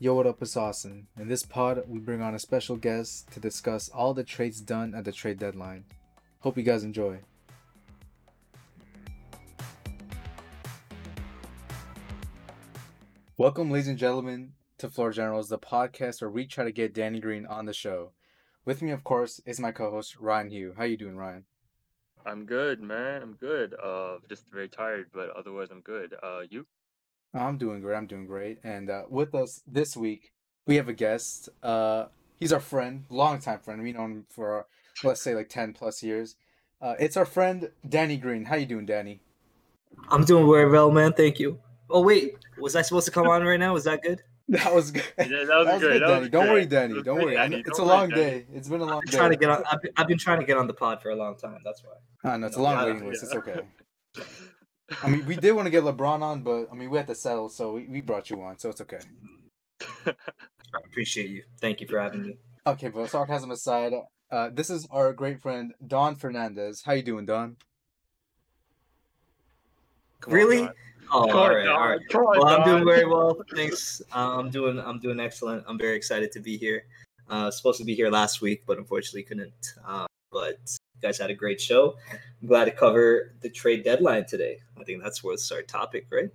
Yo, what up, it's Austin. In this pod, we bring on a special guest to discuss all the trades done at the trade deadline. Hope you guys enjoy. Welcome, ladies and gentlemen, to Floor Generals, the podcast where we try to get Danny Green on the show. With me, of course, is my co-host Ryan Hu. How you doing, Ryan? I'm good, man. I'm good. Uh, just very tired, but otherwise I'm good. Uh, you? I'm doing great. I'm doing great. And uh, with us this week, we have a guest. Uh, he's our friend, longtime friend. We know him for let's say like ten plus years. Uh, it's our friend Danny Green. How you doing, Danny? I'm doing very well, man. Thank you. Oh wait, was I supposed to come on right now? Was that good? That was good. Yeah, that was, That was good. good, that Danny. was Don't good. worry, Danny. Don't good, worry. I know Danny. it's a Don't worry, long Danny. day. It's been a long I'm day. trying to get on. I've been, I've been trying to get on the pod for a long time. That's why. I know it's a long yeah, waiting list. It's okay. I mean, we did want to get LeBron on, but I mean, we had to settle, so we, we brought you on, so it's okay. I appreciate you. Thank you for having me. Okay, but sarcasm aside, uh, this is our great friend Daune Fernandez. How you doing, Daune? Come on, really? Daune. Oh, Come all on, right, Daune. all right. On, Well, I'm doing very well. Thanks. Uh, I'm doing. I'm doing excellent. I'm very excited to be here. Uh, supposed to be here last week, but unfortunately couldn't. Uh, but you guys had a great show. I'm glad to cover the trade deadline today. I think that's what's our topic, right?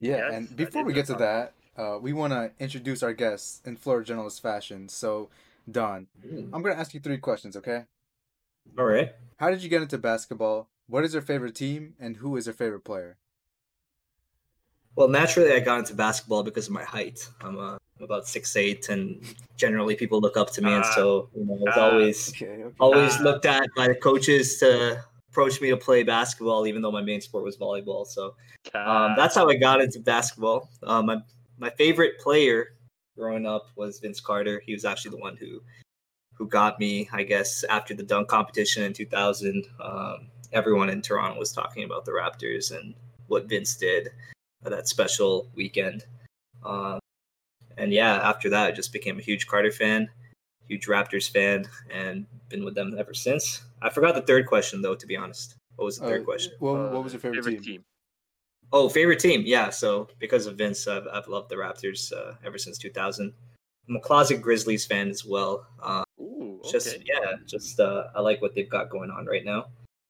Yeah, Yes, and before we get to topic. that, uh, we want to introduce our guests in Floor Generals fashion. So, Daune, I'm going to ask you three questions, okay? All right. How did you get into basketball? What is your favorite team, and who is your favorite player? Well, naturally, I got into basketball because of my height. I'm uh, about six eight, and generally people look up to me, and Ah. so you know, I was Ah. always Okay, okay. always Ah. looked at by the coaches to approach me to play basketball, even though my main sport was volleyball. So um, that's how I got into basketball. Um, my my favorite player growing up was Vince Carter. He was actually the one who who got me, I guess, after the dunk competition in 2000. Um, everyone in Toronto was talking about the Raptors and what Vince did that special weekend. Um, and yeah, after that, I just became a huge Carter fan, huge Raptors fan, and been with them ever since. I forgot the third question, though, to be honest. What was the third Uh, question? What, Uh, what was your favorite, team? Oh, favorite team. Yeah. So because of Vince, I've, I've loved the Raptors uh, ever since 2000. I'm a closet Grizzlies fan as well. Uh, Ooh, okay. just yeah, just uh, I like what they've got going on right now.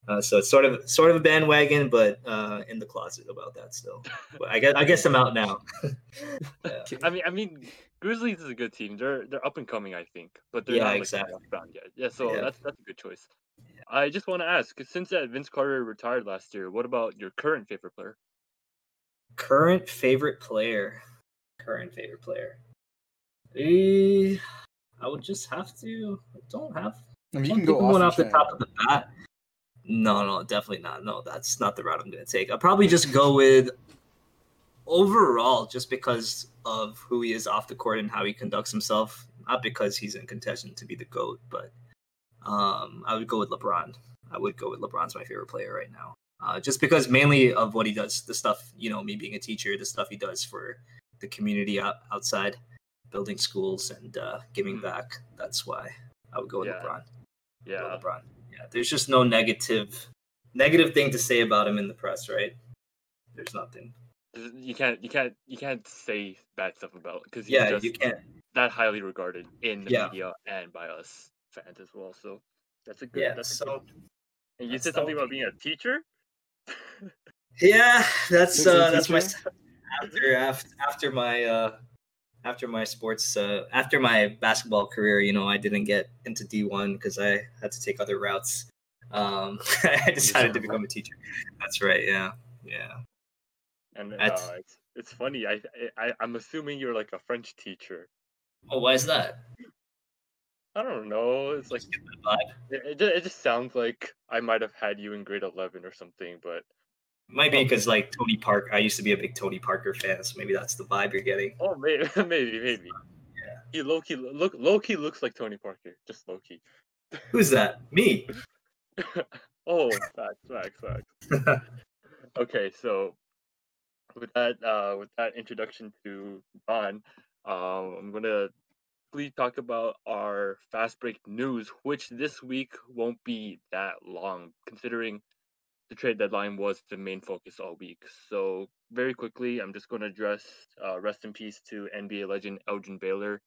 Uh, so it's sort of sort of a bandwagon, but uh, in the closet about that still. But I guess I guess I'm out now. yeah. I mean, I mean, Grizzlies is a good team. They're they're up and coming, I think, but they're Yeah, not like exactly. found yet. Yeah, so Yeah. that's that's a good choice. I just want to ask, since that Vince Carter retired last year, what about your current favorite player? Current favorite player. Current favorite player. Eh, I would just have to. I don't have I mean, you Can't go think of one off the top of the bat. No, no, definitely not. No, that's not the route I'm going to take. I'll probably just go with overall, just because of who he is off the court and how he conducts himself. Not because he's in contention to be the GOAT, but um, I would go with LeBron. I would go with LeBron's my favorite player right now. Uh, just because mainly of what he does, the stuff, you know, me being a teacher, the stuff he does for the community out, outside, building schools and uh, giving Mhm. back. That's why I would go with Yeah. LeBron. Yeah, LeBron. Yeah, there's just no negative negative thing to say about him in the press, right? There's nothing. you can't you can't you can't say bad stuff about because he's Yeah, just you can't. that highly regarded in the Yeah. media and by us fans as well. So that's a good. Yeah, that's a so good. And you said something about be- being a teacher. Yeah, that's uh, that's my after after after my uh after my sports uh after my basketball career. You know, I didn't get into D one because I had to take other routes. Um, I decided to become a teacher. That's right. Yeah, yeah. And uh, it's it's funny. I, I I'm assuming you're like a French teacher. Oh, why is that? I don't know. It's like Just get the vibe. it, it, ju- it just sounds like I might have had you in grade eleven or something. But Might be because like Tony Park. I used to be a big Tony Parker fan, so maybe that's the vibe you're getting. oh, maybe maybe maybe. Yeah. He low key look low key looks like Tony Parker. Just low key. Who's that? Me. oh, facts, facts, facts. okay, so with that uh with that introduction to Daune, um I'm gonna quickly talk about our fast break news, which this week won't be that long, considering the trade deadline was the main focus all week. So very quickly, I'm just going to address uh, rest in peace to NBA legend Elgin Baylor,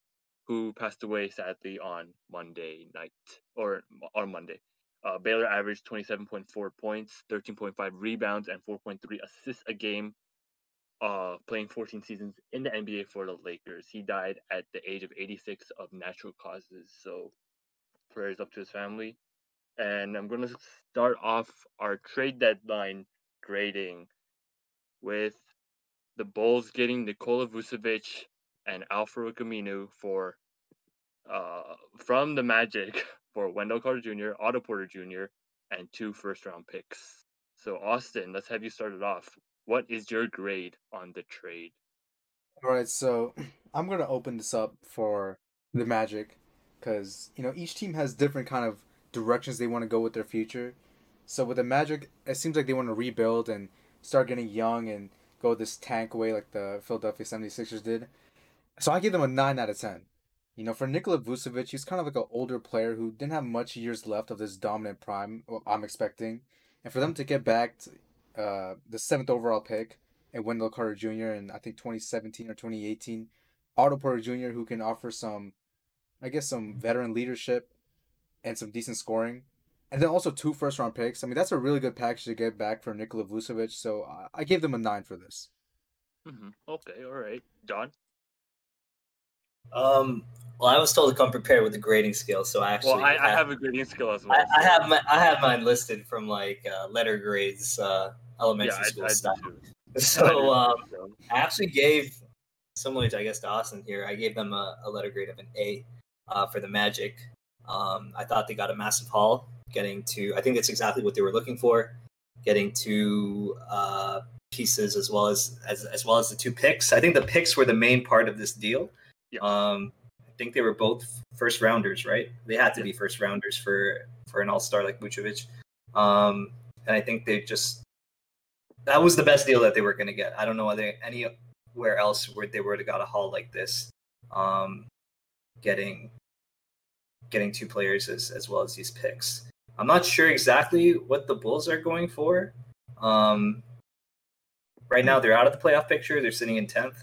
who passed away sadly on Monday night or on Monday. Uh, Baylor averaged 27.4 points, 13.5 rebounds, and 4.3 assists a game, uh, playing 14 seasons in the NBA for the Lakers. He died at the age of 86 of natural causes. So prayers up to his family. And I'm going to start off our trade deadline grading with the Bulls getting Nikola Vucevic and Al-Farouq Aminu for uh, from the Magic for Wendell Carter Jr., Otto Porter Jr., and two first round picks. So Austin, let's have you started off. What is your grade on the trade? All right, so I'm gonna open this up for the Magic because you know each team has different kind of directions they want to go with their future. So with the Magic, it seems like they want to rebuild and start getting young and go this tank way like the Philadelphia 76ers did. So I give them a 9 out of 10. You know, for Nikola Vucevic, he's kind of like an older player who didn't have much years left of this dominant prime, I'm expecting. And for them to get back to, uh, the seventh overall pick and Wendell Carter Jr. in, I think, 2017 or 2018, Otto Porter Jr., who can offer some, I guess, some veteran leadership and some decent scoring. And then also two first round picks. I mean, that's a really good package to get back for Nikola Vucevic. So I, I gave them a nine for this. Mm-hmm. Okay, all right. Daune. Um, well, I was told to come prepared with the grading scale, so I actually. Well, I, have, I have a grading scale as well. I, I, have my, I have mine listed from like uh, letter grades, uh, elementary yeah, school I, stuff. So um, I actually gave, similar to I guess to Austin here, I gave them a, a letter grade of an A uh, for the Magic. Um, I thought they got a massive haul, getting to. I think that's exactly what they were looking for, getting two uh, pieces as well as, as as well as the two picks. I think the picks were the main part of this deal. Yeah. Um, I think they were both first rounders, right? They had to yeah. be first rounders for for an all star like Vucevic. Um, and I think they just that was the best deal that they were going to get. I don't know whether anywhere else where they would have got a haul like this. Um, getting getting two players as, as well as these picks. I'm not sure exactly what the Bulls are going for. Um, right now, they're out of the playoff picture. They're sitting in 10th.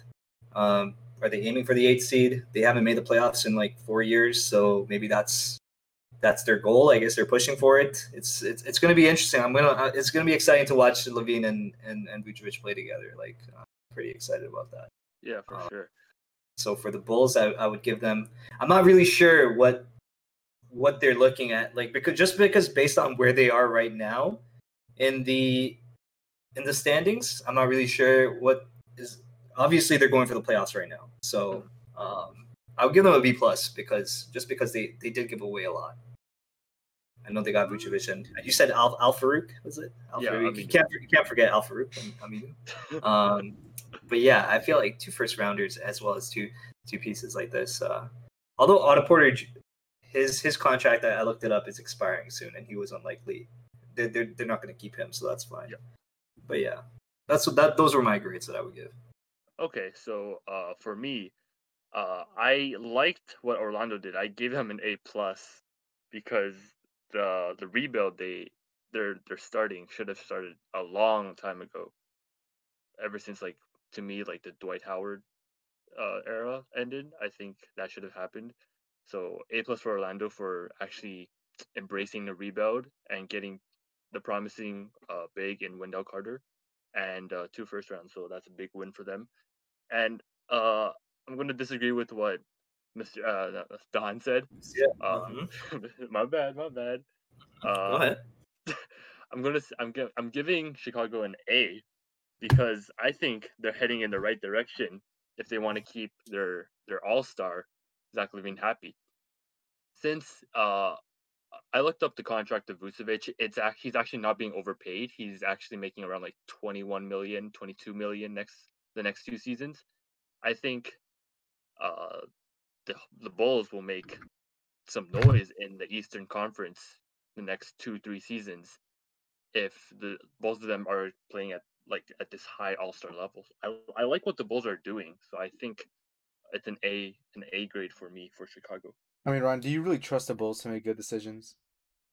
Um, are they aiming for the eighth seed? They haven't made the playoffs in like four years, so maybe that's that's their goal. I guess they're pushing for it. It's it's, it's going to be interesting. I'm gonna uh, it's going to be exciting to watch LaVine and and and Vucevic play together. Like, I'm pretty excited about that. Yeah, for um, sure. So for the Bulls, I, I would give them. I'm not really sure what what they're looking at like because just because based on where they are right now in the in the standings i'm not really sure what is obviously they're going for the playoffs right now so um i would give them a b plus because just because they they did give away a lot I know they got Vucevic and you said Al Al Farouq, was it? Al yeah, Farouq. You can't you can't forget Al Farouq. I mean, um, but yeah, I feel like two first rounders as well as two two pieces like this. Uh, although Otto Porter his his contract I looked it up is expiring soon, and he was unlikely. They're they're, they're not going to keep him, so that's fine. Yeah. But yeah, that's what that those were my grades that I would give. Okay, so uh, for me, uh, I liked what Orlando did. I gave him an A plus because the the rebuild they they're they're starting should have started a long time ago. Ever since like to me like the Dwight Howard uh, era ended, I think that should have happened. So A plus for Orlando for actually embracing the rebuild and getting the promising uh, big in Wendell Carter and uh, two first rounds. So that's a big win for them. And uh, I'm going to disagree with what Mr. Uh, Daune said. Yeah. Um, mm-hmm. my bad. My bad. Go uh, ahead. I'm gonna. I'm. I'm giving Chicago an A because I think they're heading in the right direction if they want to keep their their All Star Zach LaVine happy. Since uh, I looked up the contract of Vucevic, it's actually he's actually not being overpaid. He's actually making around like 21 million, 22 million next the next two seasons. I think uh, the the Bulls will make some noise in the Eastern Conference the next two three seasons if the both of them are playing at like at this high All Star level. I I like what the Bulls are doing, so I think it's an A an A grade for me for Chicago. I mean, Ron, do you really trust the Bulls to make good decisions?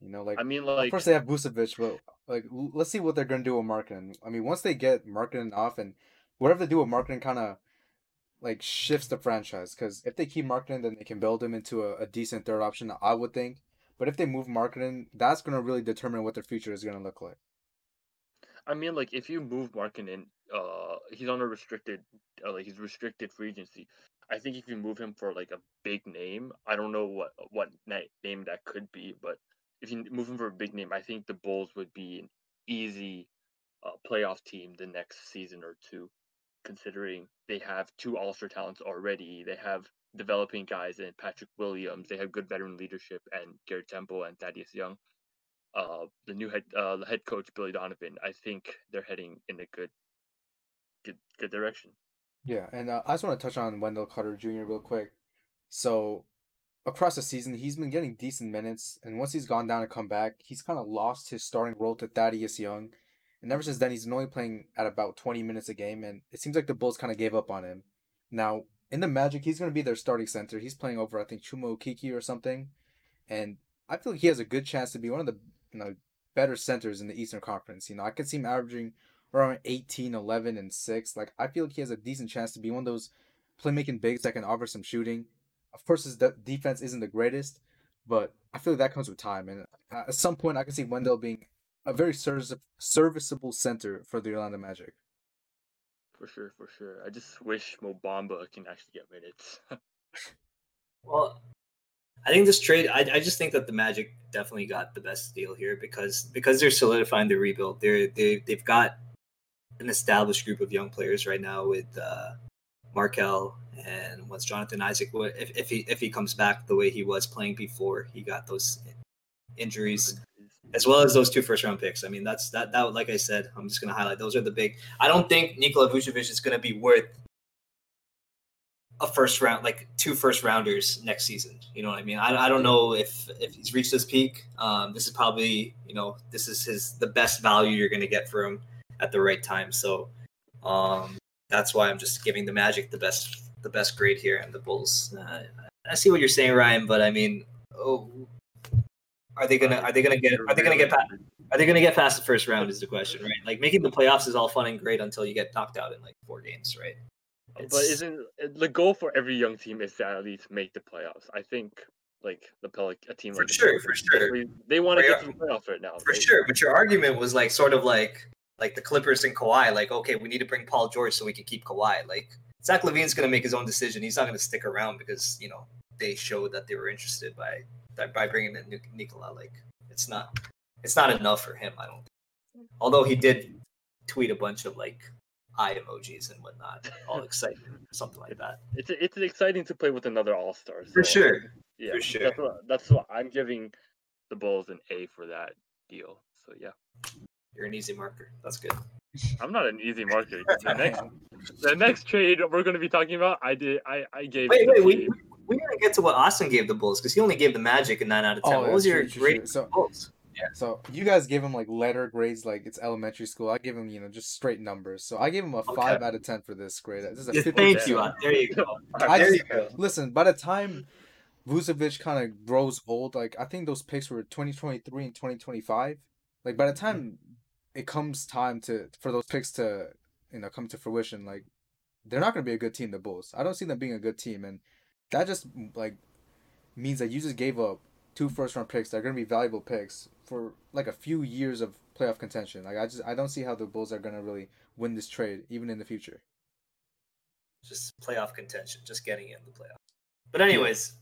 You know, like I mean, like first they have Vucevic, but like let's see what they're gonna do with Markkanen. I mean, once they get Markkanen off and whatever they do with Markkanen, kind of like shifts the franchise. Because if they keep Markkanen, then they can build him into a, a decent third option. I would think. But if they move Markkanen, that's gonna really determine what their future is gonna look like. I mean, like if you move Markkanen, uh, he's on a restricted, uh, like he's restricted free agency. I think if you move him for like a big name, I don't know what what name that could be, but if you move him for a big name, I think the Bulls would be an easy uh, playoff team the next season or two, considering they have two All Star talents already. They have developing guys in Patrick Williams. They have good veteran leadership and Garrett Temple and Thaddeus Young. Uh, the new head, uh, the head coach Billy Donovan. I think they're heading in a good, good, good direction. Yeah, and uh, I just want to touch on Wendell Carter Jr. real quick. So, across the season, he's been getting decent minutes, and once he's gone down and come back, he's kind of lost his starting role to Thaddeus Young. And ever since then, he's been only playing at about 20 minutes a game, and it seems like the Bulls kind of gave up on him. Now, in the Magic, he's going to be their starting center. He's playing over, I think, Chuma Okeke or something. And I feel like he has a good chance to be one of the you know better centers in the Eastern Conference. You know, I could see him averaging around 18, 11, and 6. Like, I feel like he has a decent chance to be one of those playmaking bigs that can offer some shooting. Of course, his de- defense isn't the greatest, but I feel like that comes with time. And uh, at some point, I can see Wendell being a very service- serviceable center for the Orlando Magic. For sure, for sure. I just wish Mo Bamba can actually get minutes. well, I think this trade. I, I just think that the Magic definitely got the best deal here because because they're solidifying the rebuild. They're they they've got an established group of young players right now with uh, Markelle and once Jonathan Isaac, if, if he if he comes back the way he was playing before he got those injuries, as well as those two first round picks. I mean, that's that that like I said, I'm just gonna highlight those are the big. I don't think Nikola Vucevic is gonna be worth a first round, like two first rounders next season. You know what I mean? I, I don't know if if he's reached his peak. Um, this is probably you know this is his the best value you're gonna get for him at the right time. So um, that's why I'm just giving the Magic the best the best grade here, and the Bulls. Uh, I see what you're saying, Ryan, but I mean, oh, are they gonna are they gonna get are they gonna get past are they gonna get past the first round is the question, right? Like making the playoffs is all fun and great until you get knocked out in like four games, right? It's... But isn't the goal for every young team is to at least make the playoffs? I think like the Pelic a team for like sure, for sure. They, want to get to the playoffs right now. For sure, but your argument was like sort of like like the Clippers and Kawhi, like okay, we need to bring Paul George so we can keep Kawhi. Like Zach LaVine's going to make his own decision. He's not going to stick around because you know they showed that they were interested by by bringing in Nikola. Like it's not it's not enough for him. I don't. Think. Although he did tweet a bunch of like eye emojis and whatnot, all excited, something like that. It's it's exciting to play with another All Star. So, for sure. Yeah, for sure. That's what, that's what I'm giving the Bulls an A for that deal. So yeah. You're an easy marker. That's good. I'm not an easy marker. The next, the next trade we're going to be talking about, I did. I I gave. Wait, wait, we we gotta get to what Austin gave the Bulls because he only gave the Magic a nine out of oh, ten. Oh, what was your grade? So, Bulls? Yeah. So you guys give him like letter grades, like it's elementary school. I give him, you know, just straight numbers. So I gave him a okay. five out of ten for this grade. This is a yeah, thank you. There you go. I there just, you go. Listen, by the time Vucevic kind of grows old, like I think those picks were 2023 and 2025. Like by the time it comes time to for those picks to you know come to fruition, like they're not going to be a good team. The Bulls. I don't see them being a good team, and that just like means that you just gave up two first round picks that are going to be valuable picks for like a few years of playoff contention. Like I just I don't see how the Bulls are going to really win this trade even in the future. Just playoff contention, just getting in the playoffs. But anyways,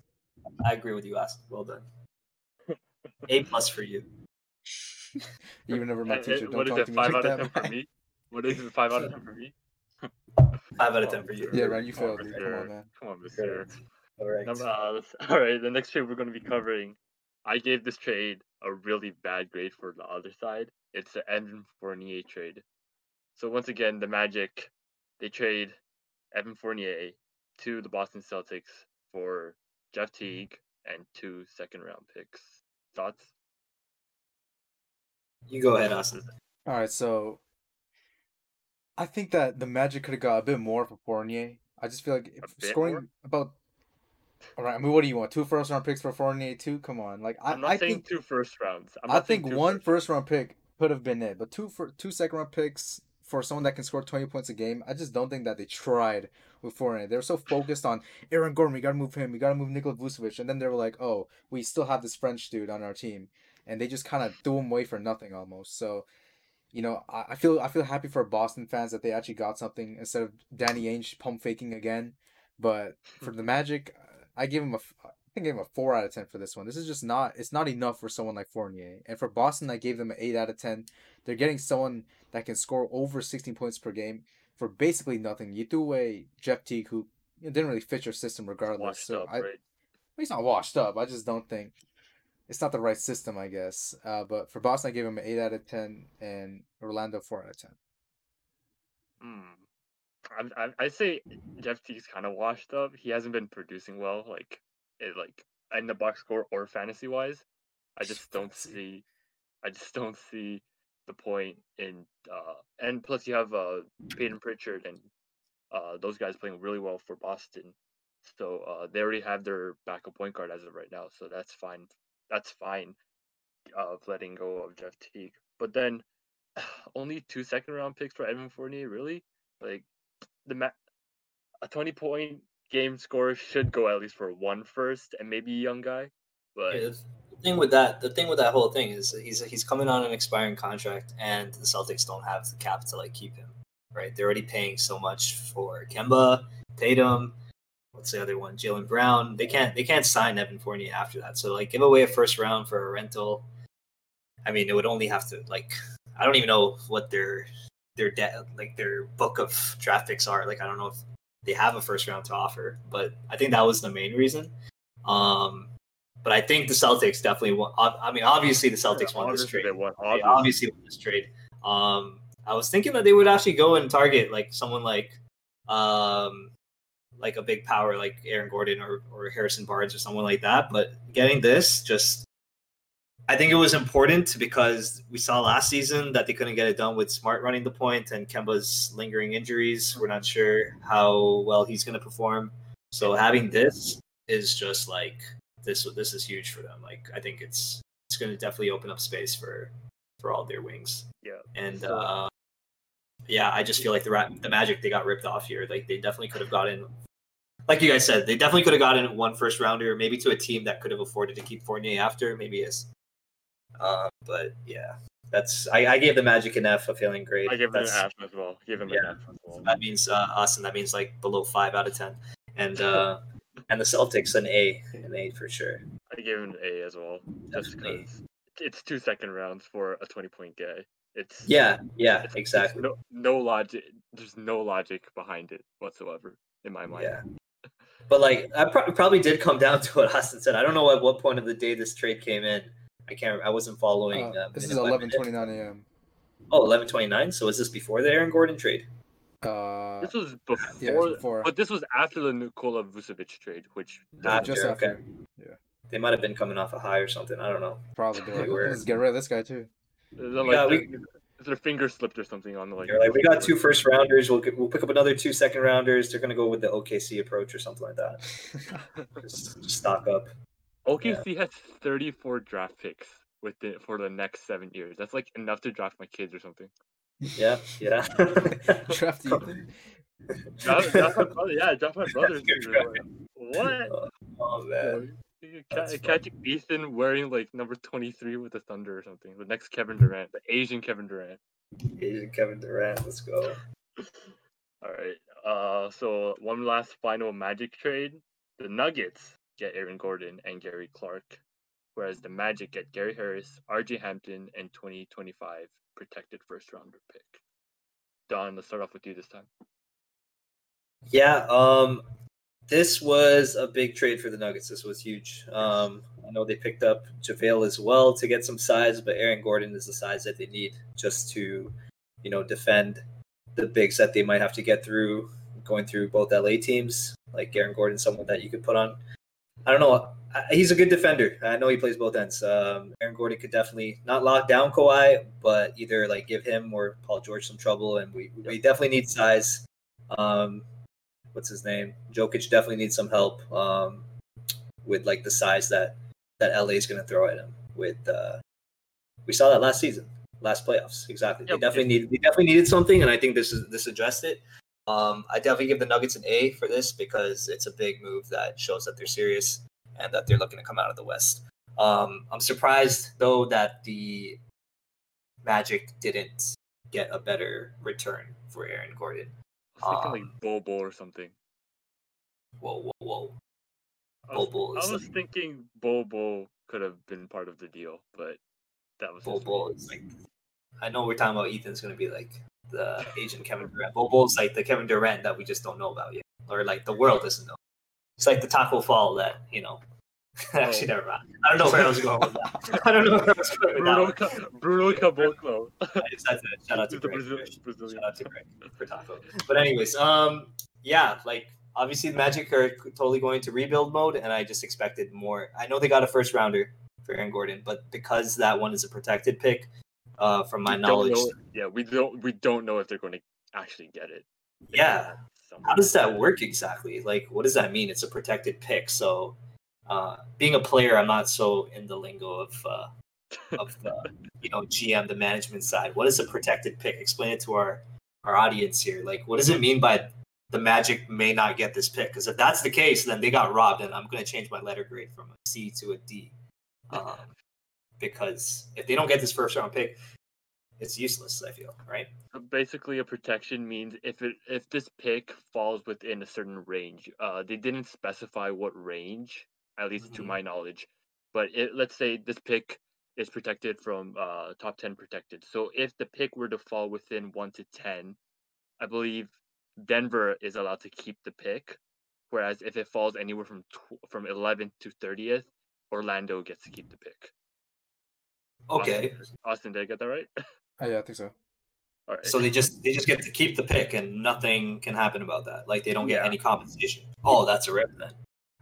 I agree with you, Austin. Well done. A plus for you. Even over my teacher, don't what talk is it, to me five like out of ten for me? What is it, five out of ten for me? Five out of ten for you. Yeah, right. You failed, dude. Come on, man. Come on, Mister. All right. Uh, all right. The next trade we're going to be covering, I gave this trade a really bad grade for the other side. It's the Evan Fournier trade. So once again, the Magic, they trade Evan Fournier to the Boston Celtics for Jeff Teague and two second round picks. Thoughts? You go ahead, Austin. All right, so I think that the Magic could have got a bit more for Fournier. I just feel like scoring more? about. All right, I mean, what do you want? Two first round picks for Fournier too? Come on, like I, I'm not I saying think two first rounds. i think one first. first round pick could have been it. But two for two second round picks for someone that can score 20 points a game, I just don't think that they tried with Fournier. They were so focused on Aaron Gordon, we gotta move him, we gotta move Nikola Vucevic, and then they were like, oh, we still have this French dude on our team, and they just kind of threw him away for nothing almost. So, you know, I, I feel I feel happy for Boston fans that they actually got something instead of Danny Ainge pump faking again. But hmm. for the Magic, I give him a I think I gave him a four out of ten for this one. This is just not it's not enough for someone like Fournier. And for Boston, I gave them an eight out of ten. They're getting someone that can score over sixteen points per game for basically nothing. You threw away Jeff Teague, who you know, didn't really fit your system regardless. Washed so up, I, right? he's not washed up. I just don't think it's not the right system, I guess. Uh, but for Boston, I gave him an eight out of ten, and Orlando four out of ten. Hmm. I I say Jeff Teague's kind of washed up. He hasn't been producing well. Like it, like in the box score or fantasy wise. I just don't see. I just don't see the point in. Uh, and plus, you have uh, Payton Pritchard and uh, those guys playing really well for Boston. So uh, they already have their backup point guard as of right now. So that's fine. That's fine. Of letting go of Jeff Teague, but then only two second round picks for Evan Fournier. Really, like the ma- a twenty point game score should go at least for one first and maybe a young guy. But yeah, the thing with that, the thing with that whole thing is he's he's coming on an expiring contract, and the Celtics don't have the cap to like keep him. Right, they're already paying so much for Kemba, Tatum. What's the other one? Jaylen Brown. They can't they can't sign Evan Fournier after that. So like give away a first round for a rental. I mean, it would only have to like I don't even know what their their debt like their book of draft picks are. Like I don't know if they have a first round to offer. But I think that was the main reason. Um, but I think the Celtics definitely want. I mean, obviously the Celtics yeah, want this trade. Want, obviously. obviously want this trade. Um, I was thinking that they would actually go and target like someone like, um, like a big power like Aaron Gordon or or Harrison Barnes or someone like that. But getting this just I think it was important because we saw last season that they couldn't get it done with Smart running the point and Kemba's lingering injuries. We're not sure how well he's going to perform. So having this is just like this. This is huge for them. Like I think it's it's going to definitely open up space for for all their wings. Yeah. And uh, yeah, I just feel like the the Magic they got ripped off here. Like they definitely could have gotten like you guys said, they definitely could have gotten one first rounder, maybe to a team that could have afforded to keep Fournier after, maybe as um, but yeah, that's I, I, gave the Magic an F, a feeling great. I gave them an F as well. Give him yeah, an F as well. That means uh, Austin. That means like below five out of ten, and uh, and the Celtics an A, an A for sure. I gave him an A as well, just because it's two second rounds for a twenty point guy. It's yeah, yeah, it's, exactly. No, no logic. There's no logic behind it whatsoever in my mind. Yeah. But like, I pro- probably did come down to what Austin said. I don't know at what point of the day this trade came in, I can't. I wasn't following. Uh, this is eleven twenty nine a.m. Oh, 11:29. So was this before the Aaron Gordon trade? Uh, this was before, yeah, before, but this was after the Nikola Vucevic trade, which after, just after. Okay. Yeah, they might have been coming off a high or something. I don't know. Probably. Like, let's get rid of this guy too. Like yeah, we, their finger slipped or something on the like. like we got two first rounders. We'll we'll pick up another two second rounders. They're gonna go with the OKC approach or something like that. just, just stock up. OKC yeah. has 34 draft picks with it for the next seven years. That's like enough to draft my kids or something. Yeah, yeah. draft Ethan. draft, draft my brother. Yeah, draft my brother. what? Oh, oh man. Catch, catch Ethan wearing like number 23 with the Thunder or something. The next Kevin Durant, the Asian Kevin Durant. Asian Kevin Durant, let's go. All right. Uh, so one last final Magic trade. The Nuggets get Aaron Gordon and Gary Clark, whereas the Magic get Gary Harris, RJ Hampton, and 2025 protected first rounder pick. Daune, let's start off with you this time. Yeah, um, this was a big trade for the Nuggets. This was huge. Um, I know they picked up JaVale as well to get some size, but Aaron Gordon is the size that they need just to, you know, defend the bigs that they might have to get through going through both LA teams. Like Aaron Gordon, someone that you could put on I don't know. He's a good defender. I know he plays both ends. Um, Aaron Gordon could definitely not lock down Kawhi, but either like give him or Paul George some trouble. And we, we definitely need size. Um, what's his name? Jokic definitely needs some help um, with like the size that that LA is going to throw at him. With uh, we saw that last season. last playoffs. Exactly. Yep. They definitely need they definitely needed something, and I think this is this addressed it. Um, I definitely give the Nuggets an A for this because it's a big move that shows that they're serious and that they're looking to come out of the West. Um, I'm surprised though that the Magic didn't get a better return for Aaron Gordon. I was thinking um, like Bobo or something. Whoa, whoa, whoa. I was, Bobo I was like, thinking Bobo could have been part of the deal, but that was Bobo is like I know we're talking about Ethan's gonna be like the Asian Kevin Durant. Bobo's like the Kevin Durant that we just don't know about yet. Or like the world doesn't know. It's like the Taco Fall that, you know, Actually, never mind. I don't know where I was going with that. I don't know where I was going with Bruno, that. Bruno Caboclo. shout out to Greg. Brazil, shout out to Greg for taco. But anyways, um, yeah, like obviously the Magic are totally going to rebuild mode, and I just expected more. I know they got a first rounder for Aaron Gordon, but because that one is a protected pick, uh, from my knowledge, know, yeah, we don't we don't know if they're going to actually get it. yeah, how does that work exactly? Like, what does that mean? It's a protected pick, so uh, being a player, I'm not so in the lingo of uh, of the you know GM, the management side. What is a protected pick? Explain it to our our audience here. Like, what does it mean by the Magic may not get this pick? Because if that's the case, then they got robbed, and I'm going to change my letter grade from a C to a D. Um, because if they don't get this first round pick, it's useless. I feel right. Basically, a protection means if it if this pick falls within a certain range. Uh, they didn't specify what range, at least mm-hmm. to my knowledge. But it, let's say this pick is protected from uh, top 10 protected. So if the pick were to fall within 1 to 10, I believe Denver is allowed to keep the pick. Whereas if it falls anywhere from tw- from 11th to 30th, Orlando gets to keep the pick. Okay. Austin, Austin did I get that right? Oh, yeah, I think so. All right. So they just they just get to keep the pick and nothing can happen about that. Like they don't get yeah. any compensation. Oh, that's a rip then.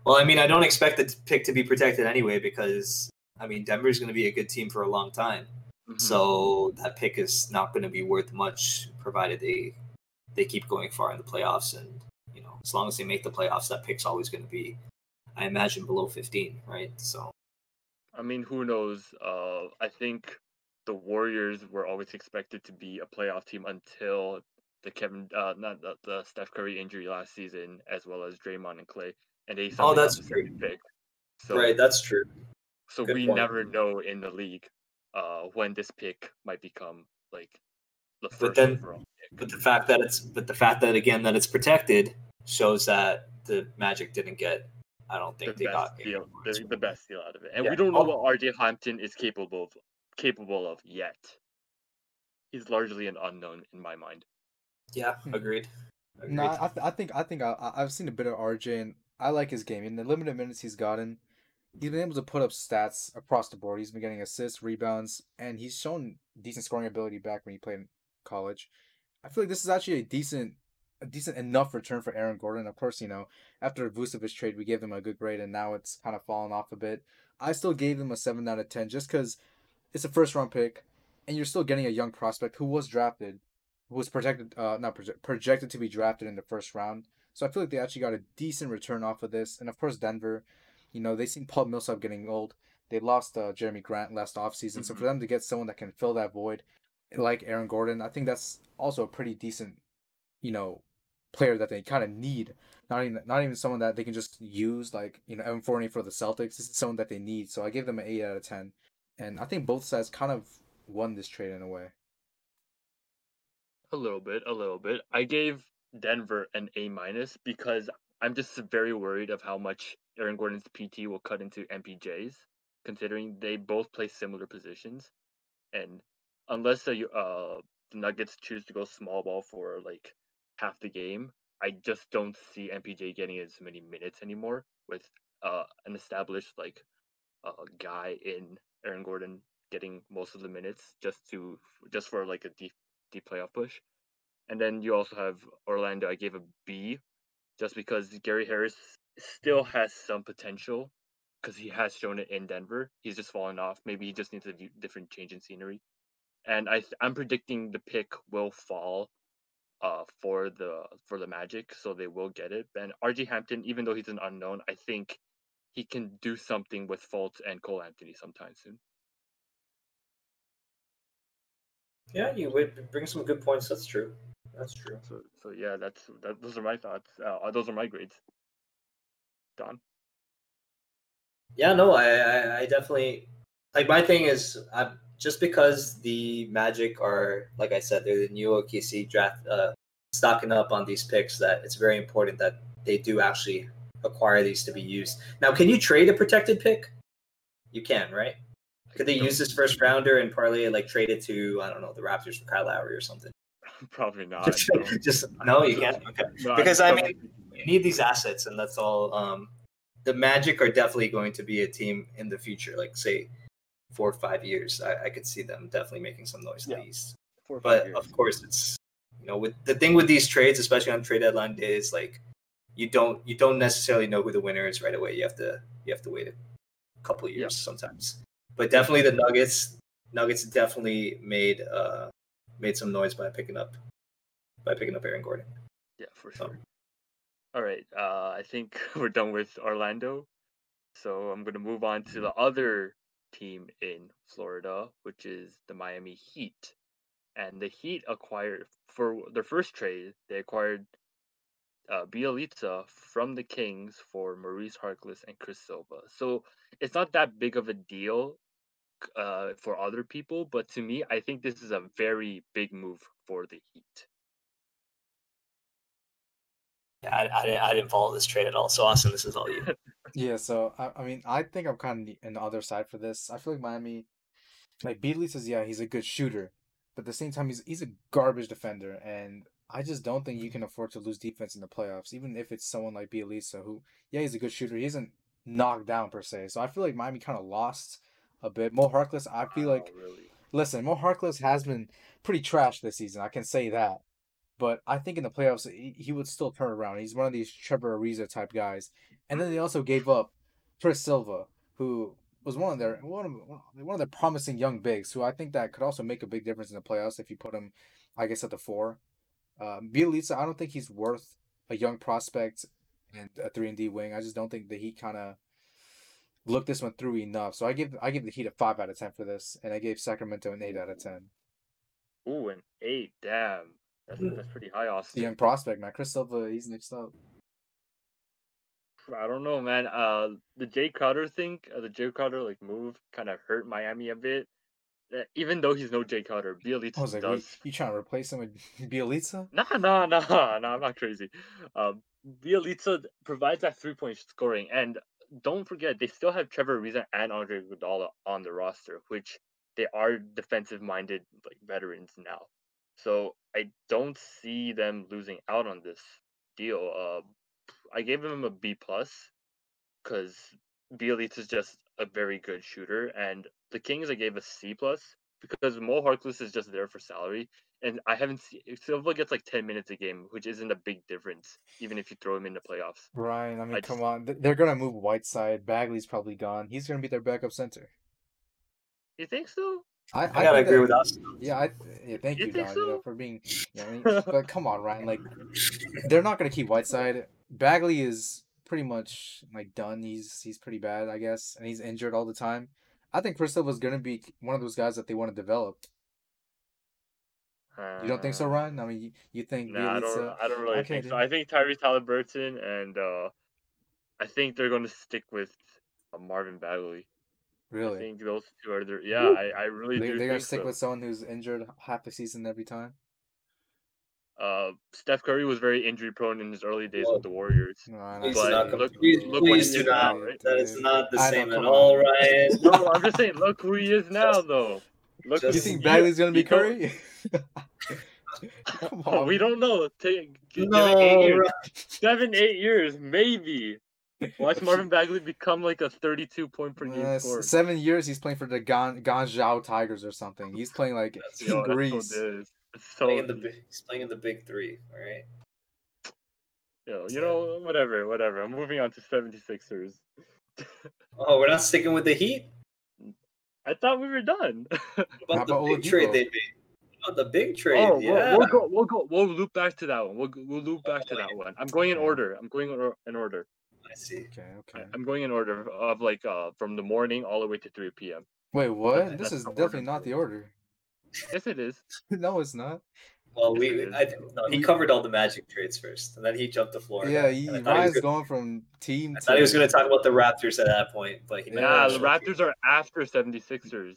Well, I mean, I don't expect the pick to be protected anyway because I mean Denver's going to be a good team for a long time. Mm-hmm. So that pick is not going to be worth much, provided they they keep going far in the playoffs. And you know, as long as they make the playoffs, that pick's always going to be, I imagine, below fifteen, right? So, I mean, who knows? Uh, I think the Warriors were always expected to be a playoff team until the Kevin, uh, not the, the Steph Curry injury last season, as well as Draymond and Clay and they oh, that's true. pick. So, right, that's true. So Good we point. never know in the league uh, when this pick might become like the first but then, overall pick. But the fact that it's but the fact that again that it's protected shows that the Magic didn't get. I don't think the they got deal, the, the, best deal out of it, and yeah. we don't know what RJ Hampton is capable of capable of yet. He's largely an unknown in my mind. Yeah, hmm. agreed. agreed. No, I, th- I think I think I, I've seen a bit of RJ, and I like his game. In the limited minutes he's gotten, he's been able to put up stats across the board. He's been getting assists, rebounds, and he's shown decent scoring ability back when he played in college. I feel like this is actually a decent a decent enough return for Aaron Gordon. Of course, you know, after Vucevic trade, we gave him a good grade, and now it's kind of fallen off a bit. I still gave him a 7 out of 10 just because it's a first round pick, and you're still getting a young prospect who was drafted, who was projected, uh, not project, projected to be drafted in the first round. So I feel like they actually got a decent return off of this. And of course, Denver, you know, they seen Paul Millsap getting old. They lost uh, Jerami Grant last offseason. Mm-hmm. So for them to get someone that can fill that void, like Aaron Gordon, I think that's also a pretty decent, you know, player that they kind of need. Not even not even someone that they can just use like you know Evan Fournier for the Celtics. This is someone that they need. So I gave them an eight out of ten, and I think both sides kind of won this trade in a way. A little bit, a little bit. I gave Denver an A minus because I'm just very worried of how much Aaron Gordon's PT will cut into MPJ's, considering they both play similar positions, and unless the uh Nuggets choose to go small ball for like half the game, I just don't see MPJ getting as many minutes anymore with uh an established like uh guy in Aaron Gordon getting most of the minutes just to just for like a deep deep playoff push. And then you also have Orlando. I gave a B just because Gary Harris still has some potential because he has shown it in Denver. He's just fallen off. Maybe he just needs a different change in scenery. And I I'm predicting the pick will fall uh for the for the Magic, so they will get it. And RJ Hampton, even though he's an unknown, I think he can do something with Fultz and Cole Anthony sometime soon. Yeah, you would bring some good points. That's true. That's true. So, so yeah, that's that. Those are my thoughts. Uh, those are my grades. Daune. Yeah, no, I, I, I definitely like. My thing is, I, just because the Magic are, like I said, they're the new OKC draft, uh, stocking up on these picks. That it's very important that they do actually acquire these to be used. Now, can you trade a protected pick? You can, right? Could they use this first rounder and parlay like trade it to I don't know the Raptors for Kyle Lowry or something? Probably not. Just, no, just, no you can't. Okay, no, because I, I mean, you need these assets, and that's all. Um, the Magic are definitely going to be a team in the future, like say four or five years. I, I could see them definitely making some noise yeah. in the East. But years. of course, it's you know with the thing with these trades, especially on trade deadline days, like you don't you don't necessarily know who the winner is right away. You have to you have to wait a couple years yeah. sometimes. But definitely the Nuggets Nuggets definitely made uh made some noise by picking up by picking up Aaron Gordon. Yeah, for sure. All right, uh, I think we're done with Orlando. So I'm going to move on to the other team in Florida, which is the Miami Heat. And the Heat acquired, for their first trade, they acquired uh, Bjelica from the Kings for Maurice Harkless and Chris Silva. So it's not that big of a deal uh, for other people, but to me, I think this is a very big move for the Heat. Yeah, I, I, didn't, I didn't follow this trade at all. So Austin, this is all you. yeah, so I, I mean, I think I'm kind of in the other side for this. I feel like Miami, like Beasley says, yeah, he's a good shooter, but at the same time, he's he's a garbage defender, and I just don't think you can afford to lose defense in the playoffs, even if it's someone like Bjelica, who yeah, he's a good shooter. He isn't knocked down per se. So I feel like Miami kind of lost a bit. Mo Harkless, I feel like. Really? Listen, Mo Harkless has been pretty trash this season. I can say that. But I think in the playoffs, he, would still turn around. He's one of these Trevor Ariza type guys. And then they also gave up Chris Silva, who was one of their one of one of their promising young bigs, who I think that could also make a big difference in the playoffs if you put him, I guess, at the four. Um, Bjelica, I don't think he's worth a young prospect and a three and D wing. I just don't think that he kind of looked this one through enough. So I give I give the Heat a five out of ten for this, and I gave Sacramento an eight out of ten. Ooh, an eight! Damn. That's, that's pretty high, Austin. The young prospect, man. Chris Silva, he's next up. I don't know, man. Uh, the Jae Crowder thing, uh, the Jae Crowder like move, kind of hurt Miami a bit. Uh, even though he's no Jae Crowder, Bjelica like, does. You, you trying to replace him with Bjelica? Nah, nah, nah, nah. I'm not crazy. Um, Bjelica provides that three point scoring, and don't forget they still have Trevor Ariza and Andre Iguodala on the roster, which they are defensive minded like veterans now. So I don't see them losing out on this deal. Uh, I gave him a B plus because Bjelica is just a very good shooter, and the Kings I gave a C plus because Mo Harkless is just there for salary, and I haven't seen Silva gets like ten minutes a game, which isn't a big difference, even if you throw him in the playoffs. Ryan, I mean, I come just... on, they're gonna move Whiteside. Bagley's probably gone. He's gonna be their backup center. You think so? I, I, I gotta agree that, with us. Yeah, I yeah, thank you, you Daune, so? you know, for being. You know, I mean, but come on, Ryan. Like, they're not gonna keep Whiteside. Bagley is pretty much like done. He's he's pretty bad, I guess, and he's injured all the time. I think Chris was gonna be one of those guys that they want to develop. Uh, you don't think so, uh, Ryan? I mean, you, you think? No, I don't. I don't really okay, think so. I think Tyrese Haliburton and uh, I think they're going to stick with uh, Marvin Bagley. Really? I think those two are there. Yeah, I, I really they, do. They're gonna stick so. with someone who's injured half the season every time. Uh, Steph Curry was very injury prone in his early days with the Warriors. No, but not look, please, look please do not. Now, right? That is not the I same at all, Ryan. no, I'm just saying. Look who he is now, though. Look, you think Bagley's gonna be Curry? Come on. We don't know. Take, no, eight years. seven, eight years, maybe. Watch Marvin Bagley become like a 32 point per game uh, scorer. Seven years he's playing for the Gan Guangzhou Tigers or something. He's playing like that's, in yo, Greece. So so playing in the big, he's playing in the big three. All right. Yo, you know, whatever, whatever. I'm moving on to 76ers. oh, we're not sticking with the Heat. I thought we were done. about the big trade they made? About the big trade, oh, yeah. We'll, we'll, go. We'll go. We'll loop back to that one. We'll we'll loop back to that one. I'm going in order. I'm going in order. I see. Okay, okay. I'm going in order of like uh from the morning all the way to 3 p.m. Wait, what? This is definitely not the order. Yes, it is. no, it's not. Well, we I, no, he covered all the Magic trades first, and then he jumped the floor. Yeah, he, Ryan's he going from team. I thought he was going to talk about the Raptors at that point, but he yeah, the Raptors are after 76ers.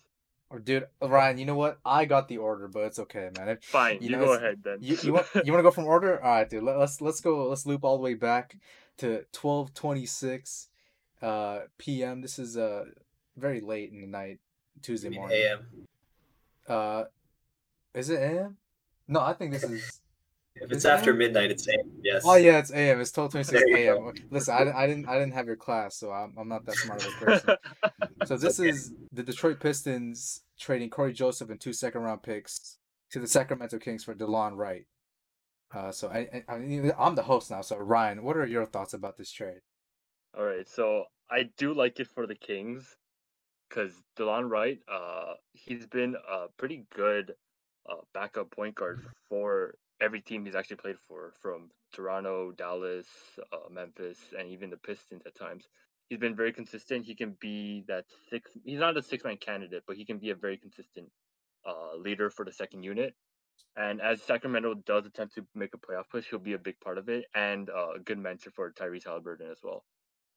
Or dude, Ryan, you know what? I got the order, but it's okay, man. If, Fine, you, you know, go ahead then. You, you want you want to go from order? All right, dude. Let, us let's go. Let's loop all the way back to 12:26 uh, p.m. This is uh very late in the night, Tuesday morning. A.M. Uh, is it a.m.? No, I think this is. If it's after AM? midnight, it's AM. Yes. Oh yeah, it's AM. It's twelve twenty six AM. Listen, I, I didn't I didn't have your class, so I'm, I'm not that smart of a person. so this okay. is the Detroit Pistons trading Cory Joseph and two second round picks to the Sacramento Kings for Delon Wright. Uh, so I, I I'm the host now. So Ryan, what are your thoughts about this trade? All right, so I do like it for the Kings because Delon Wright, uh, he's been a pretty good uh, backup point guard for every team he's actually played for, from Toronto, Dallas, uh, Memphis, and even the Pistons at times. He's been very consistent. He can be that six. He's not a six man candidate, but he can be a very consistent uh, leader for the second unit. And as Sacramento does attempt to make a playoff push, he'll be a big part of it and uh, a good mentor for Tyrese Haliburton as well.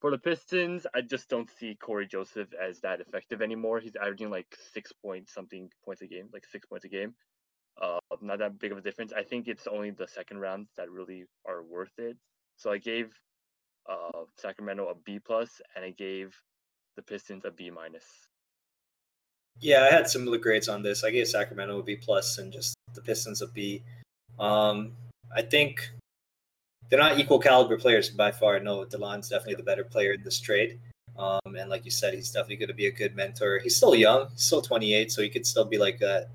For the Pistons, I just don't see Cory Joseph as that effective anymore. He's averaging like six point something points a game, like six points a game. Uh, not that big of a difference. I think it's only the second rounds that really are worth it. So I gave uh, Sacramento a B plus, and I gave the Pistons a B minus. Yeah, I had similar grades on this. I gave Sacramento a B plus, and just the Pistons a B. Um, I think they're not equal caliber players by far. No, Delon's definitely the better player in this trade. Um, and like you said, he's definitely going to be a good mentor. He's still young, he's still 28, so he could still be like a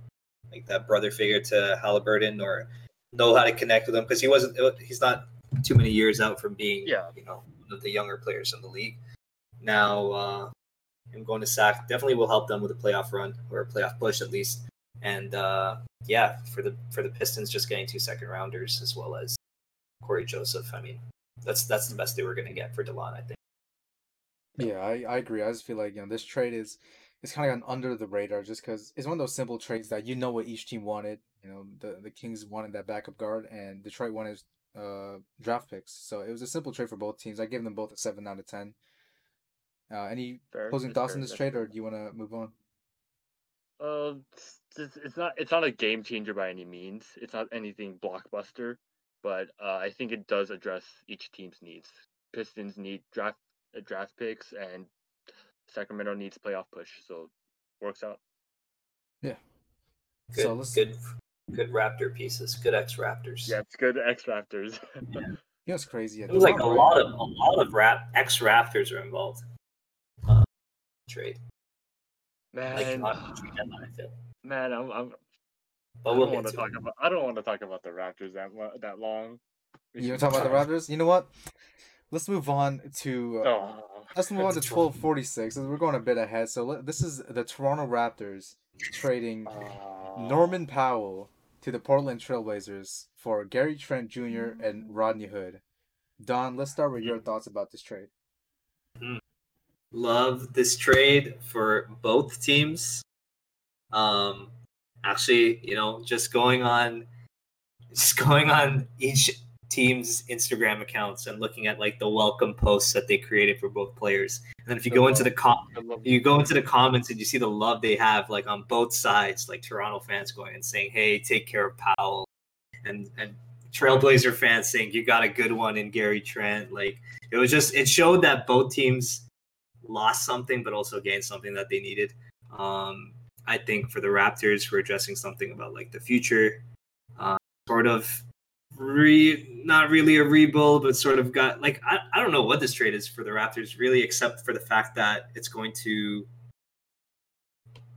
like that brother figure to Haliburton, or know how to connect with him because he wasn't he's not too many years out from being yeah. you know one of the younger players in the league. Now uh, him going to SAC definitely will help them with a playoff run or a playoff push at least. And uh, yeah, for the for the Pistons, just getting two second rounders as well as Cory Joseph. I mean, that's that's the best they were going to get for Delon, I think. Yeah, I, I agree. I just feel like you know this trade is it's kind of gone under the radar just because it's one of those simple trades that you know what each team wanted. You know, the the Kings wanted that backup guard, and Detroit wanted uh draft picks. So it was a simple trade for both teams. I gave them both a seven out of ten. Uh, any fair, closing thoughts on this trade, or do you want to move on? Uh, it's, it's not it's not a game changer by any means. It's not anything blockbuster, but uh, I think it does address each team's needs. Pistons need draft uh, draft picks, and Sacramento needs playoff push, so works out. Yeah. Good, so let's... good, good Raptor pieces. Good X Raptors. Yeah, it's good X Raptors. yeah. You know, it's crazy. It was like a lot of a lot of rap X Raptors are involved. Uh, trade. Man, like, man, I'm, I'm but we'll I don't want to talk it. about. I don't want to talk about the Raptors that that long. You want to talk about the Raptors? You know what? Let's move on to. Uh, oh. Let's move on to twelve forty six. We're going a bit ahead. So let, this is the Toronto Raptors trading uh, Norman Powell to the Portland Trailblazers for Gary Trent Jr. and Rodney Hood. Daune, let's start with your thoughts about this trade. Hmm. Love this trade for both teams. Um, actually, you know, just going on, just going on each team's Instagram accounts and looking at like the welcome posts that they created for both players. And then if you go into the com- you go into the comments and you see the love they have like on both sides, like Toronto fans going and saying, "Hey, take care of Powell," and and Trailblazer fans saying, "You got a good one in Gary Trent." Like it was just it showed that both teams lost something, but also gained something that they needed. Um, I think for the Raptors, we're addressing something about like the future, uh, sort of re not really a rebuild, but sort of got like I, I don't know what this trade is for the Raptors really, except for the fact that it's going to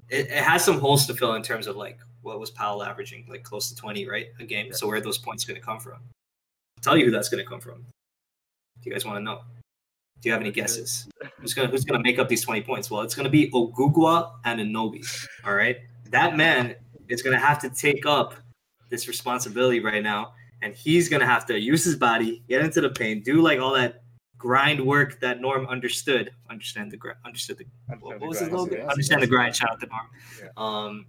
it, it has some holes to fill in terms of like what was Powell averaging, like close to 20, right? A game. So where are those points gonna come from? I'll tell you who that's gonna come from. Do you guys want to know? Do you have any guesses? Who's gonna Who's gonna make up these 20 points? Well, it's gonna be Ogugua Anunoby. All right, that man is gonna have to take up this responsibility right now and he's gonna have to use his body, get into the paint, do like all that grind work that Norm understood. Understand the grind. Understood the. Understand what, the was grind. his logo? Yeah, understand the grind. Shout out to Norm. Yeah. Um,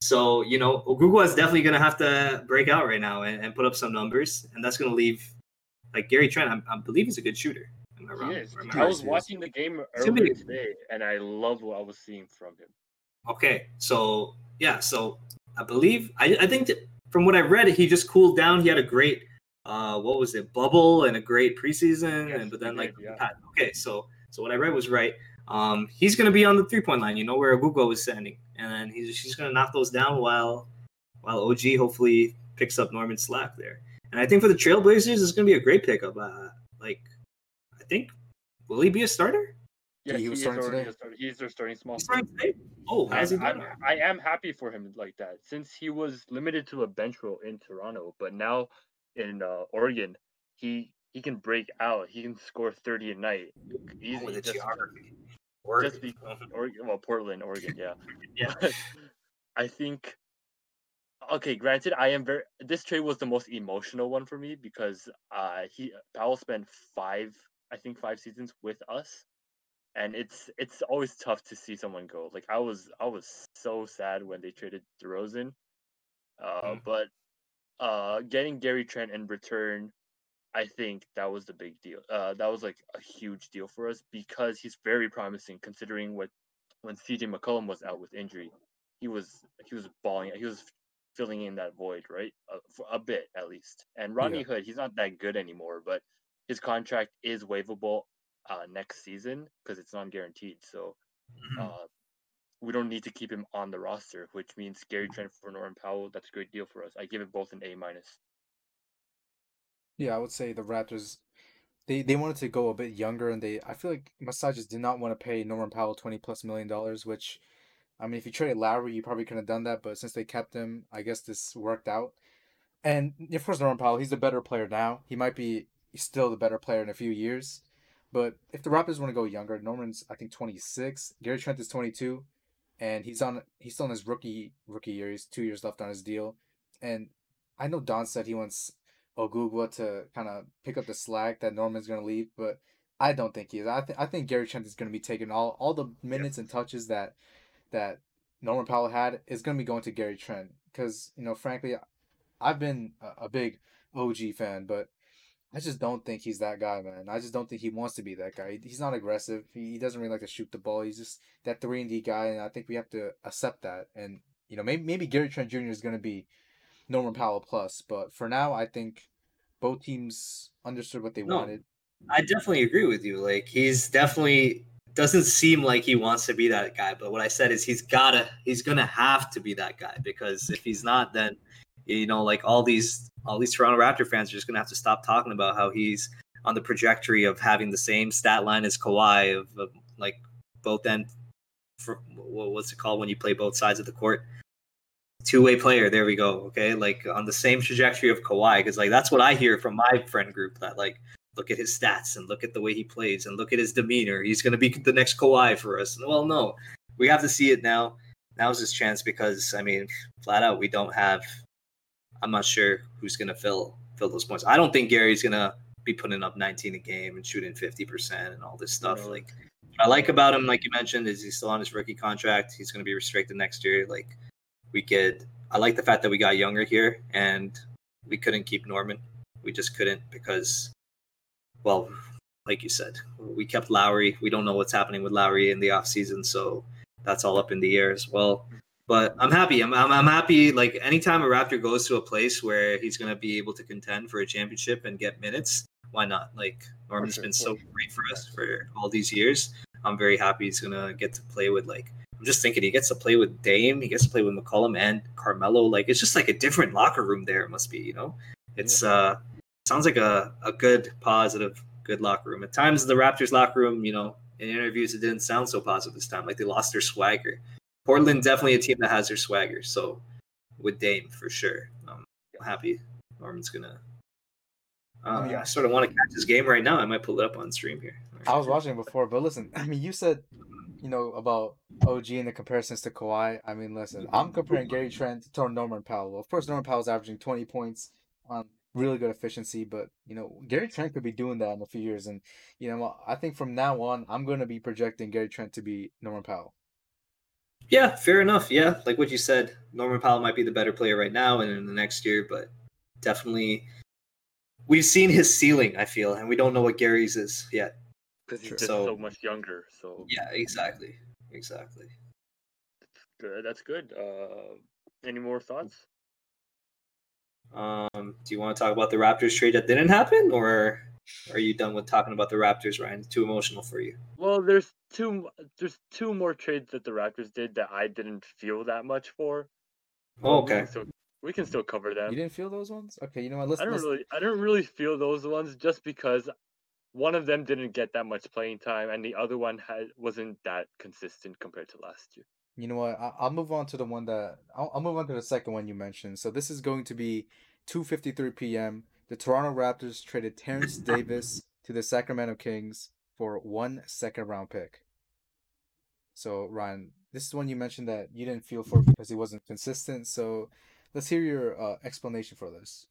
So, you know, Ogugua is definitely going to have to break out right now and, and put up some numbers. And that's going to leave, like, Gary Trent, I, I believe he's a good shooter. He is. I was watching the game earlier today, and I love what I was seeing from him. Okay. So, yeah. So I believe, I, I think that from what I read, he just cooled down. He had a great, uh, what was it, bubble and a great preseason. Yes, and But then, like, did, yeah. okay. So, so what I read was right. Um, he's going to be on the three point line, you know, where Google was standing, and then he's going to knock those down while while OG hopefully picks up Norman slack there. And I think for the Trailblazers, it's going to be a great pickup. Uh, like, I think will he be a starter? Yeah, he, was starting today. Starter. He's their starting small. He's starting today? Oh, has he I'm, I am happy for him like that since he was limited to a bench role in Toronto, but now in uh, Oregon, he he can break out. He can score thirty a night. Easy. Oh, with the geography. Oregon. Just because Oregon, well, Portland, Oregon, yeah. yeah. I think. Okay, granted, I am very. This trade was the most emotional one for me because uh he Powell spent five, I think five seasons with us, and it's it's always tough to see someone go. Like I was I was so sad when they traded DeRozan, uh, mm. but uh, getting Gary Trent in return I think that was the big deal. Uh, that was like a huge deal for us because he's very promising considering what when CJ McCollum was out with injury, he was he was balling. He was filling in that void, right? Uh, for a bit at least. And Rodney yeah. Hood, he's not that good anymore, but his contract is waivable uh, next season because it's non guaranteed. So mm-hmm. uh, we don't need to keep him on the roster, which means Gary Trent for Norman Powell. That's a great deal for us. I give it both an A minus. Yeah, I would say the Raptors they they wanted to go a bit younger and they I feel like Massages did not want to pay Norman Powell twenty plus million dollars, which I mean if you traded Lowry you probably couldn't have done that, but since they kept him, I guess this worked out. And of course Norman Powell, he's a better player now. He might be still the better player in a few years. But if the Raptors want to go younger, Norman's I think twenty six, Gary Trent is twenty two, and he's on he's still in his rookie rookie year. He's two years left on his deal. And I know Daune said he wants Ogugua to kind of pick up the slack that Norman's going to leave, but I don't think he is. I, th- I think Gary Trent is going to be taking all, all the minutes and touches that that Norman Powell had is going to be going to Gary Trent because you know frankly I've been a, a big OG fan, but I just don't think he's that guy, man. I just don't think he wants to be that guy. He's not aggressive. He, he doesn't really like to shoot the ball. He's just that three and D guy, and I think we have to accept that. And you know, maybe maybe Gary Trent Jr. is going to be Norman Powell plus. But for now, I think both teams understood what they no, wanted. I definitely agree with you. Like he's definitely doesn't seem like he wants to be that guy. But what I said is he's gotta he's gonna have to be that guy because if he's not, then you know, like all these all these Toronto Raptor fans are just gonna have to stop talking about how he's on the trajectory of having the same stat line as Kawhi of, of like both end for what's it called when you play both sides of the court two way player. There we go. Okay, like on the same trajectory of Kawhi, because like that's what I hear from my friend group. That like look at his stats and look at the way he plays and look at his demeanor. He's to be the next Kawhi for us. Well, no, we have to see it now. Now's his chance because I mean, flat out, we don't have. I'm not sure who's going to fill fill those points. I don't think Gary's going to be putting up 19 a game and shooting 50% and all this stuff. Like, what I like about him, like you mentioned, is he's still on his rookie contract. He's going to be restricted next year. Like, we could. I like the fact that we got younger here, and we couldn't keep Norman. We just couldn't because, well, like you said, we kept Lowry. We don't know what's happening with Lowry in the off season, so that's all up in the air as well. But I'm happy. I'm, I'm, I'm happy. Like anytime a Raptor goes to a place where he's going to be able to contend for a championship and get minutes, why not? Like Norman's sure, been so great for us for all these years. I'm very happy he's going to get to play with like I'm just thinking he gets to play with Dame, he gets to play with McCollum and Carmelo. Like it's just like a different locker room there. It must be, you know. It's uh sounds like a, a good positive good locker room. At times the Raptors locker room, you know, in interviews it didn't sound so positive this time. Like they lost their swagger. Portland definitely a team that has their swagger. So with Dame for sure. Um, I'm happy Norman's gonna. Uh, oh, yeah. I sort of want to catch this game right now. I might pull it up on stream here. I was watching it before, but listen, I mean, you said you know, about OG and the comparisons to Kawhi. I mean, listen, I'm comparing Gary Trent to Norman Powell. Of course, Norman Powell's averaging 20 points on really good efficiency, but you know, Gary Trent could be doing that in a few years. And you know, I think from now on, I'm going to be projecting Gary Trent to be Norman Powell. Yeah, fair enough. Yeah, like what you said, Norman Powell might be the better player right now and in the next year, but definitely we've seen his ceiling. I feel, and we don't know what Gary's is yet because he's just so, so, much younger. So yeah, exactly, exactly. That's good. That's good. Uh, any more thoughts? Um, do you want to talk about the Raptors trade that didn't happen, or are you done with talking about the Raptors, Ryan? Too emotional for you? Well, there's two. There's two more trades that the Raptors did that I didn't feel that much for. Oh, okay. So we can still cover them. You didn't feel those ones? Okay, you know what? Let's. I don't let's... really. I don't really feel those ones just because one of them didn't get that much playing time, and the other one had wasn't that consistent compared to last year. You know what? I'll move on to the one that I'll, I'll move on to the second one you mentioned. So this is going to be 2:53 p.m. The Toronto Raptors traded Terence Davis to the Sacramento Kings for one second round pick. So Ryan, this is one you mentioned that you didn't feel for because he wasn't consistent. So let's hear your uh, explanation for this.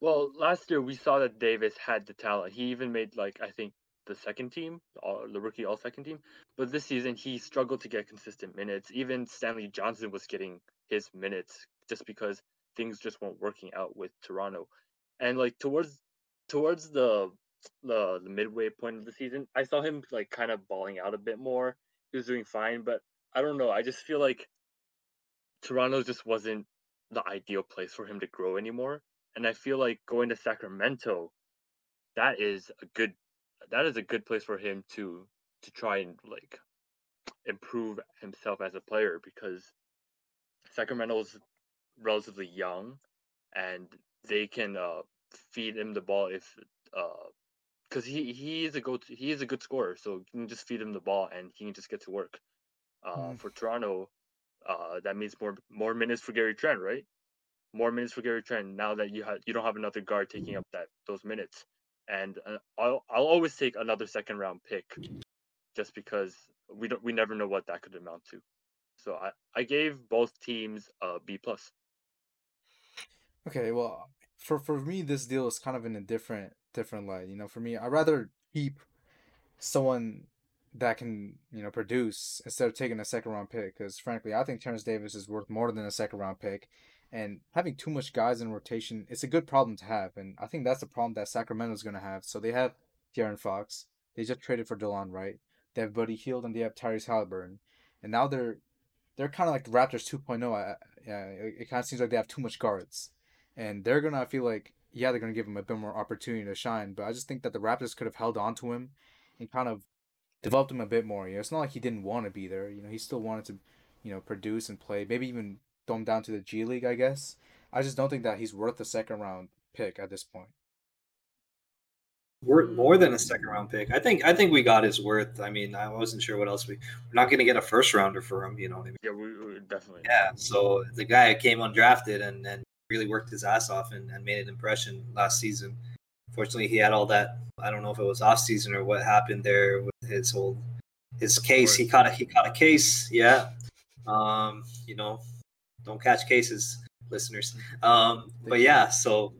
Well, last year we saw that Davis had the talent. He even made like I think the second team, all, the rookie all second team. But this season he struggled to get consistent minutes. Even Stanley Johnson was getting his minutes just because things just weren't working out with Toronto. And like towards towards the the, the midway point of the season, I saw him like kind of balling out a bit more. He was doing fine, but I don't know. I just feel like Toronto just wasn't the ideal place for him to grow anymore. And I feel like going to Sacramento, that is a good that is a good place for him to to try and like improve himself as a player because Sacramento's relatively young and they can uh, feed him the ball if uh, because he he is a go he is a good scorer, so you can just feed him the ball and he can just get to work. Uh, mm. For Toronto, uh, that means more more minutes for Gary Trent, right? More minutes for Gary Trent now that you have you don't have another guard taking up that those minutes. And uh, I'll I'll always take another second round pick, just because we don't we never know what that could amount to. So I I gave both teams a B plus. Okay, well, for for me, this deal is kind of in a different different light. You know, for me, I'd rather keep someone that can you know produce instead of taking a second round pick. Because frankly, I think Terence Davis is worth more than a second round pick. And having too much guys in rotation, it's a good problem to have. And I think that's the problem that Sacramento's going to have. So they have De'Aaron Fox. They just traded for Delon Wright. They have Buddy Hield and they have Tyrese Haliburton. And now they're they're kind of like the Raptors 2.0. Yeah, it, it kind of seems like they have too much guards and they're gonna I feel like yeah they're gonna give him a bit more opportunity to shine, but I just think that the Raptors could have held on to him and kind of developed him a bit more. You know, it's not like he didn't want to be there. You know, he still wanted to, you know, produce and play. Maybe even throw him down to the G League. I guess. I just don't think that he's worth a second round pick at this point. Worth more than a second round pick. I think. I think we got his worth. I mean, I wasn't sure what else we. We're not going to get a first rounder for him. You know what I mean? Yeah, we, we definitely. Yeah. So the guy came undrafted and and really worked his ass off and, and made an impression last season. Fortunately, he had all that. I don't know if it was off season or what happened there with his whole his case. He caught a he caught a case. Yeah. Um, you know, don't catch cases, listeners. Um, but yeah, so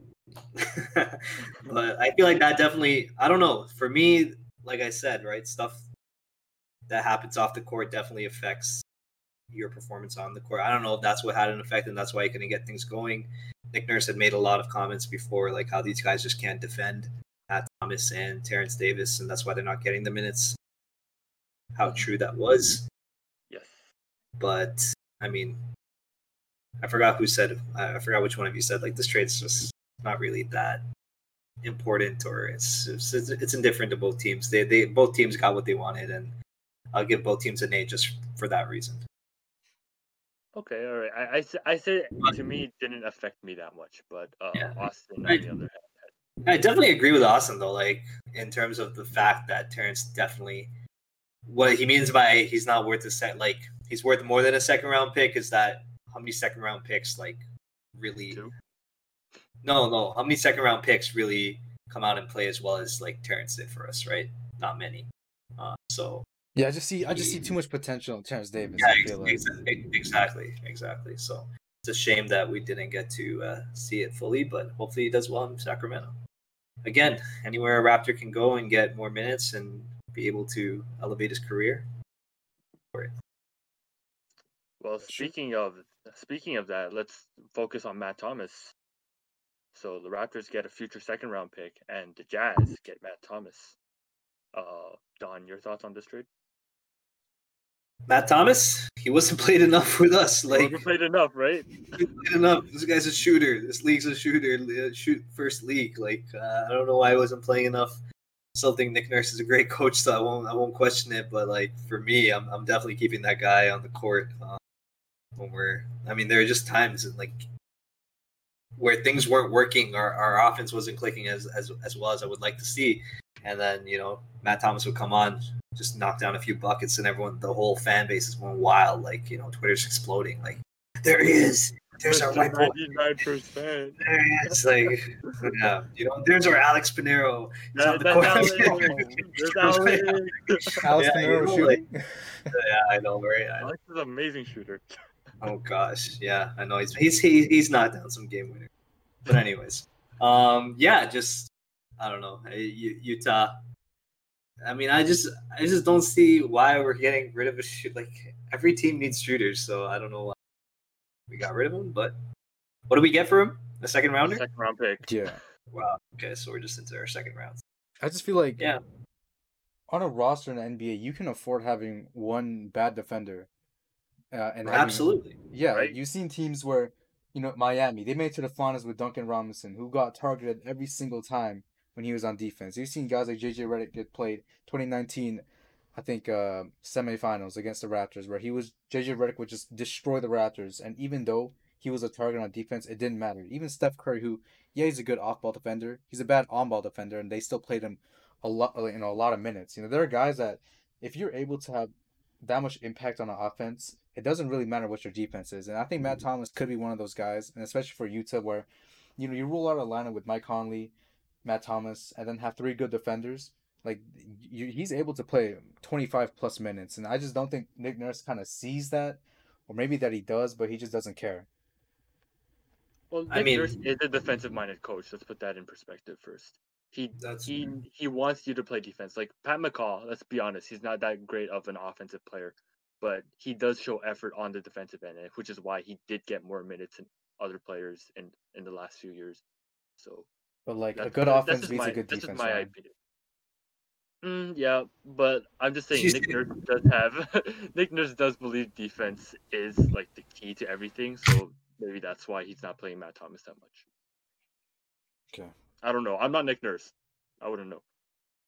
but I feel like that definitely I don't know. For me, like I said, right, stuff that happens off the court definitely affects your performance on the court. I don't know if that's what had an effect and that's why you couldn't get things going. Nick Nurse had made a lot of comments before, like how these guys just can't defend Matt Thomas and Terence Davis, and that's why they're not getting the minutes. How mm-hmm. true that was. Yes. But I mean, I forgot who said. I forgot which one of you said like this trade's just not really that important, or it's it's, it's indifferent to both teams. They they both teams got what they wanted, and I'll give both teams an A just for that reason. Okay, all right. I, I, I say to me it didn't affect me that much, but uh, yeah. Austin I, on the other hand. I definitely agree with Austin though, like in terms of the fact that Terence definitely what he means by he's not worth a set like he's worth more than a second round pick is that how many second round picks like really Two? No, no. How many second round picks really come out and play as well as like Terence did for us, right? Not many. Uh, so yeah, I just see I just see too much potential in Terence Davis. Yeah, exactly, exactly, exactly. So it's a shame that we didn't get to uh, see it fully, but hopefully he does well in Sacramento. Again, anywhere a Raptor can go and get more minutes and be able to elevate his career. Well, speaking of speaking of that, let's focus on Matt Thomas. So the Raptors get a future second round pick, and the Jazz get Matt Thomas. Uh, Daune, your thoughts on this trade? Matt Thomas, he wasn't played enough with us. Like he played enough, right? played enough. This guy's a shooter. This league's a shooter. Uh, shoot first league. Like uh, I don't know why I wasn't playing enough. Still think Nick Nurse is a great coach, so I won't I won't question it. But like for me, I'm I'm definitely keeping that guy on the court. Um, when we're, I mean, there are just times and like where things weren't working, our, our offense wasn't clicking as, as as well as I would like to see, and then you know Matt Thomas would come on, just knock down a few buckets, and everyone, the whole fan base is going wild. Like you know, Twitter's exploding. Like there he is. There's our white boy. Ninety-nine percent. There he is. Like yeah, you know, there's our Alex Pinero. That, the Alex. Alex yeah, Pinero you know, like, yeah, I know, right? Alex is an amazing shooter. Oh gosh, yeah, I know he's he's he, he's not down some game winner. But anyways, um, yeah, just I don't know, Utah I mean, I just I just don't see why we're getting rid of a shoot. Like every team needs shooters, so I don't know why we got rid of him. But what do we get for him? A second rounder? Second round pick. Yeah. Wow. Okay, so we're just into our second round. I just feel like yeah, on a roster in the NBA, you can afford having one bad defender. Uh, and having, absolutely, yeah. Right? You've seen teams where you know Miami they made to the finals with Duncan Robinson, who got targeted every single time when he was on defense. You've seen guys like JJ Redick get played 2019, I think uh, semifinals against the Raptors, where he was JJ Redick would just destroy the Raptors, and even though he was a target on defense, it didn't matter. Even Steph Curry, who yeah he's a good off ball defender, he's a bad on ball defender, and they still played him a lot you know a lot of minutes. You know there are guys that if you're able to have that much impact on an offense, it doesn't really matter what your defense is. And I think Matt mm-hmm. Thomas could be one of those guys, and especially for Utah, where you know you rule out a lineup with Mike Conley, Matt Thomas, and then have three good defenders. Like you, he's able to play 25 plus minutes, and I just don't think Nick Nurse kind of sees that, or maybe that he does, but he just doesn't care. Well, Nick I mean, Nurse is a defensive-minded coach. Let's put that in perspective first. He he he wants you to play defense. Like Pat McCaw, let's be honest, he's not that great of an offensive player, but he does show effort on the defensive end, which is why he did get more minutes than other players in in the last few years. So but like that's, a good offense beats my, a good defense. This is my right? opinion. Mm, yeah, but I'm just saying Nick Nurse does have Nick Nurse does believe defense is like the key to everything, so maybe that's why he's not playing Matt Thomas that much. Okay. I don't know. I'm not Nick Nurse. I wouldn't know.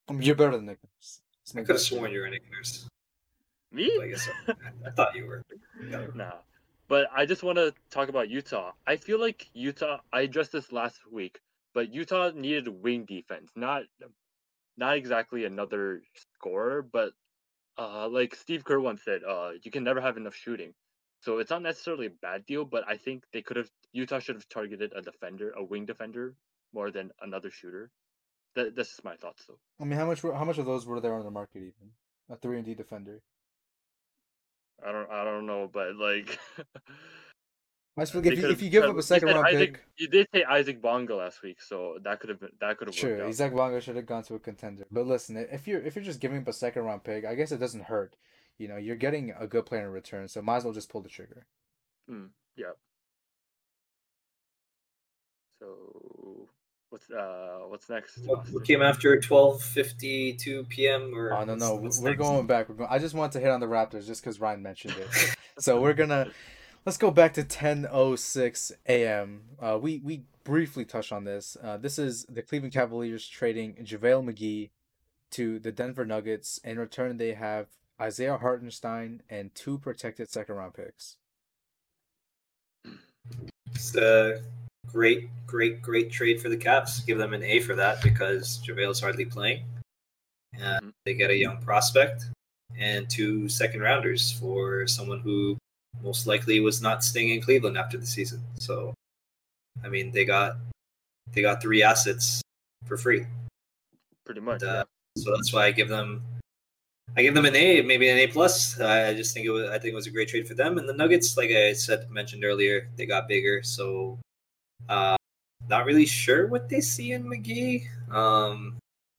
Um, you're better than Nick Nurse. I could have sworn you were Nick Nurse. Me? I guess so. I thought you were. nah. But I just want to talk about Utah. I feel like Utah. I addressed this last week. But Utah needed wing defense, not not exactly another scorer, but uh, like Steve Kerr once said, uh, you can never have enough shooting. So it's not necessarily a bad deal, but I think they could have Utah should have targeted a defender, a wing defender, more than another shooter. That this is my thoughts though. I mean, how much were, how much of those were there on the market even? A three and D defender. I don't I don't know, but like I if you, if you give up a second round Isaac, pick, you did say Isaac Bonga last week, so that could have been that could have worked. sure. Isaac Bonga should have gone to a contender. But listen, if you're if you're just giving up a second round pick, I guess it doesn't hurt. You know, you're getting a good player in return, so might as well just pull the trigger. Hmm. yeah. So what's uh what's next? What, what came after twelve fifty two p.m. or? Oh no no, we're next? going back. We're going. I just want to hit on the Raptors just because Ryan mentioned it. so we're gonna let's go back to 10:06 a.m. Uh, we we briefly touched on this. Uh, this is the Cleveland Cavaliers trading JaVale McGee to the Denver Nuggets. In return, they have Isaiah Hartenstein and two protected second round picks. It's a great, great, great trade for the Cavs. Give them an A for that because JaVale's hardly playing. And mm-hmm. they get a young prospect and two second rounders for someone who most likely was not staying in Cleveland after the season. So, I mean, they got they got three assets for free. Pretty much. And, uh, yeah. So that's why I give them I give them an A, maybe an A plus. I just think it was I think it was a great trade for them. And the Nuggets, like I said mentioned earlier, they got bigger. So, uh, not really sure what they see in McGee. Um,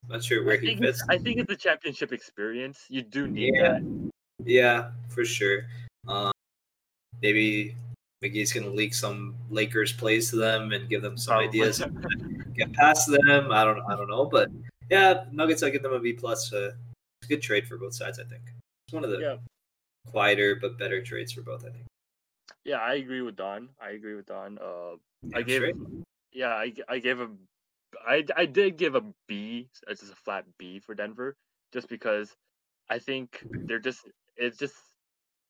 not sure where I he fits. I think it's the championship experience. You do need yeah. that. Yeah, for sure. Um, maybe McGee's going to leak some Lakers plays to them and give them some Probably. ideas, get past them. I don't, I don't know, but yeah, Nuggets. I give them a B plus. Uh, it's a good trade for both sides. I think it's one of the yeah. quieter but better trades for both. I think. Yeah, I agree with Don. I agree with Don. Uh, yeah, I gave, yeah, I, I gave a, I, I did give a B, it's just a flat B for Denver, just because I think they're just, it's just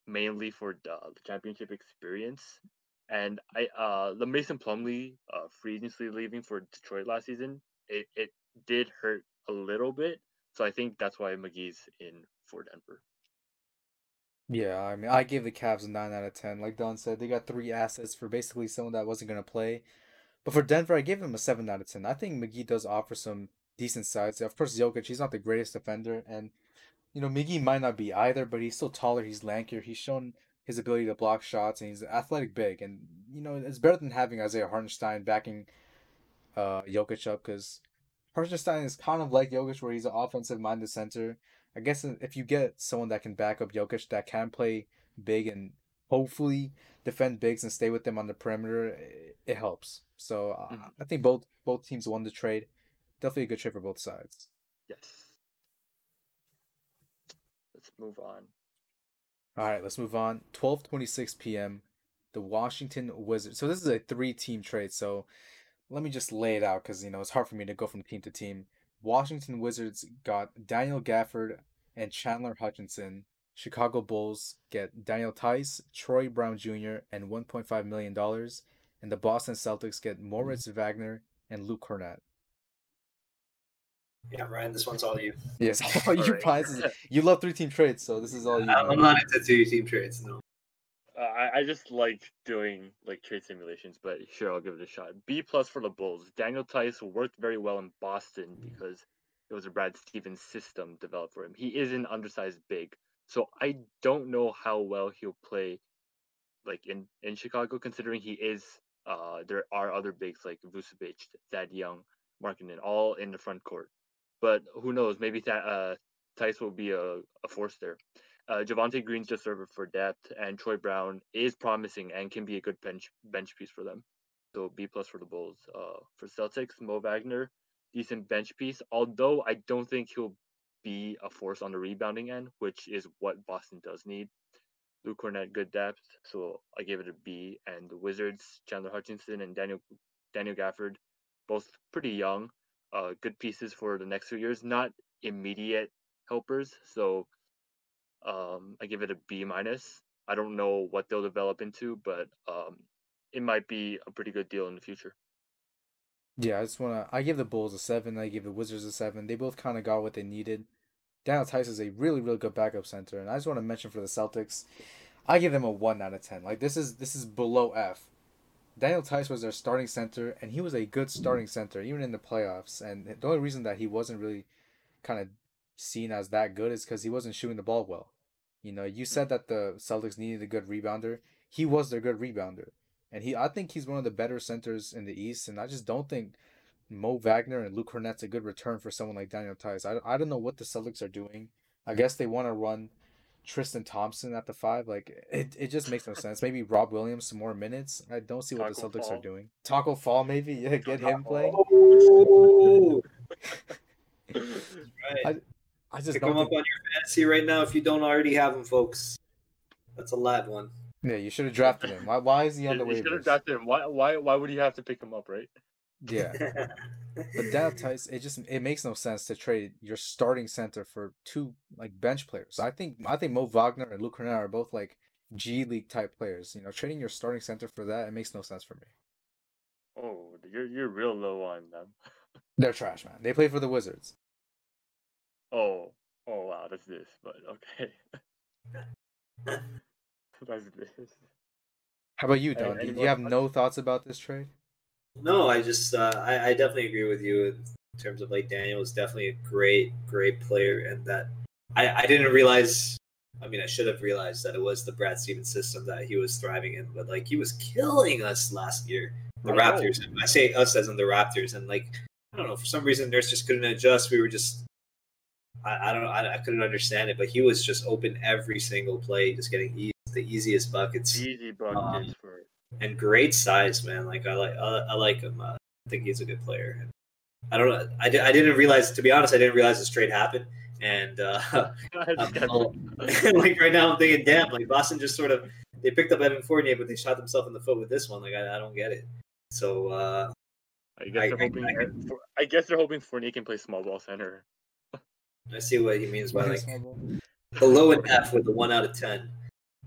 mainly for the, the championship experience. And I, uh, the Mason Plumlee, uh, free agency leaving for Detroit last season, it, it did hurt a little bit. So I think that's why McGee's in for Denver. Yeah, I mean, I gave the Cavs a nine out of ten. Like Daune said, they got three assets for basically someone that wasn't gonna play. But for Denver, I gave them a seven out of ten. I think McGee does offer some decent sides. Of course, Jokic, he's not the greatest defender, and you know McGee might not be either, but he's still taller. He's lankier. He's shown his ability to block shots, and he's athletic big. And you know it's better than having Isaiah Hartenstein backing uh Jokic up because Hartenstein is kind of like Jokic, where he's an offensive minded center. I guess if you get someone that can back up Jokic that can play big and hopefully defend bigs and stay with them on the perimeter, it, it helps. So uh, mm-hmm. I think both both teams won the trade. Definitely a good trade for both sides. Yes. Let's move on. All right, let's move on. 12:26 p.m. The Washington Wizards. So this is a three-team trade. So let me just lay it out because you know it's hard for me to go from team to team. Washington Wizards got Daniel Gafford and Chandler Hutchinson. Chicago Bulls get Daniel Theis, Troy Brown Jr., and $1.5 million. And the Boston Celtics get Moritz Wagner and Luke Kornet. Yeah, Ryan, this one's all you. Yes, all you prizes. You love three team trades, so this is all you. I'm not into two team trades, no. Uh, I, I just like doing like trade simulations, but sure, I'll give it a shot. B plus for the Bulls. Daniel Theis worked very well in Boston because it was a Brad Stevens system developed for him. He is an undersized big, so I don't know how well he'll play like in in Chicago, considering he is. Uh, there are other bigs like Vucevic, Thad Young, Markkanen, all in the front court. But who knows? Maybe that uh, Theis will be a, a force there. Uh, Javonte Green's just served for depth, and Troy Brown is promising and can be a good bench bench piece for them. So B plus for the Bulls. Uh, for Celtics, Mo Wagner, decent bench piece. Although I don't think he'll be a force on the rebounding end, which is what Boston does need. Luke Kornet, good depth, so I gave it a B. And the Wizards, Chandler Hutchinson and Daniel Daniel Gafford, both pretty young, uh, good pieces for the next few years. Not immediate helpers, so um, I give it a B minus. I don't know what they'll develop into, but um, it might be a pretty good deal in the future. Yeah, I just wanna. I give the Bulls a seven. I give the Wizards a seven. They both kind of got what they needed. Daniel Theis is a really, really good backup center, and I just want to mention for the Celtics, I give them a one out of ten. Like this is this is below F. Daniel Theis was their starting center, and he was a good starting center even in the playoffs. And the only reason that he wasn't really kind of seen as that good is because he wasn't shooting the ball well. You know, you said that the Celtics needed a good rebounder. He was their good rebounder, and he I think he's one of the better centers in the East. And I just don't think Mo Wagner and Luke Kornet's a good return for someone like Daniel Theis. I I don't know what the Celtics are doing. I guess they want to run Tristan Thompson at the five. Like it, it just makes no sense. Maybe Rob Williams some more minutes. I don't see what Taco the Celtics Fall. are doing. Taco Fall maybe. Yeah, get him playing. right. I, I just Pick him up on your fantasy right now if you don't already have him, folks. That's a lad one. Yeah, you should have drafted him. Why, why is he on the way? You should have drafted him. Why, why, why would you have to pick him up, right? Yeah. but that Theis, it just it makes no sense to trade your starting center for two like bench players. I think I think Mo Wagner and Luke Kornet are both like G League type players. You know, trading your starting center for that it makes no sense for me. Oh, you're you're real low on them. They're trash, man. They play for the Wizards. Oh, oh wow, that's this, but okay. that's this. How about you, Daune? Do you have no thoughts about this trade? No, I just uh, I, I definitely agree with you in terms of like Daniel is definitely a great great player, and that I I didn't realize. I mean, I should have realized that it was the Brad Stevens system that he was thriving in, but like he was killing us last year, the I Raptors. Know. I say us as in the Raptors, and like I don't know for some reason Nurse just couldn't adjust. We were just I, I don't know. I, I, couldn't understand it, but he was just open every single play, just getting easy the easiest buckets. Easy buckets um, for and great size, man. Like I like I, I like him. Uh, I think he's a good player. I don't know. I, I didn't realize. To be honest, I didn't realize this trade happened. And uh, like right now, I'm thinking, damn, like Boston just sort of they picked up Evan Fournier, but they shot themselves in the foot with this one. Like I, I don't get it. So uh, I guess I, they're hoping. I, I, guess they're hoping Fournier can play small ball center. I see what he means by like the low and F with the one out of ten.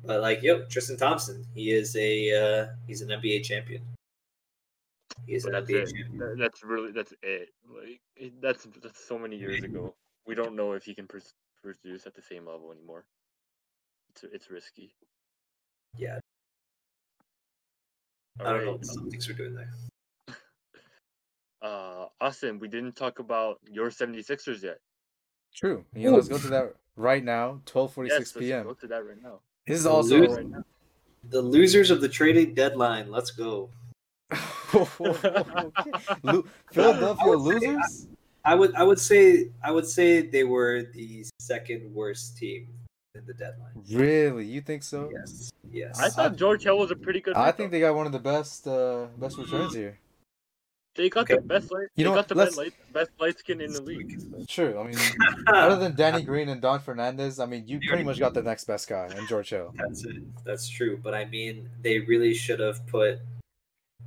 But like, yo, Tristan Thompson, he is a uh, he's an NBA champion. He is an NBA it. champion. That's really that's it. Like that's that's so many years ago. We don't know if he can produce at the same level anymore. It's it's risky. Yeah. All I don't right. know what some things we're doing there. Uh, Austin, we didn't talk about your 76ers yet. True. Yeah, let's go to that right now. 12:46 yes, p.m. Go to that right now. This is also right the losers of the trading deadline. Let's go. Philadelphia losers. I would I would say I would say they were the second worst team in the deadline. Really, you think so? Yes. Yes. I thought George Hill was a pretty good. I think they got one of the best uh best returns here. They got okay. the best light. You know, got the best light, best light skin in the league. True. I mean, other than Danny Green and Daune Fernandez, I mean, you pretty much got the next best guy in George Hill. That's it. That's true. But I mean, they really should have put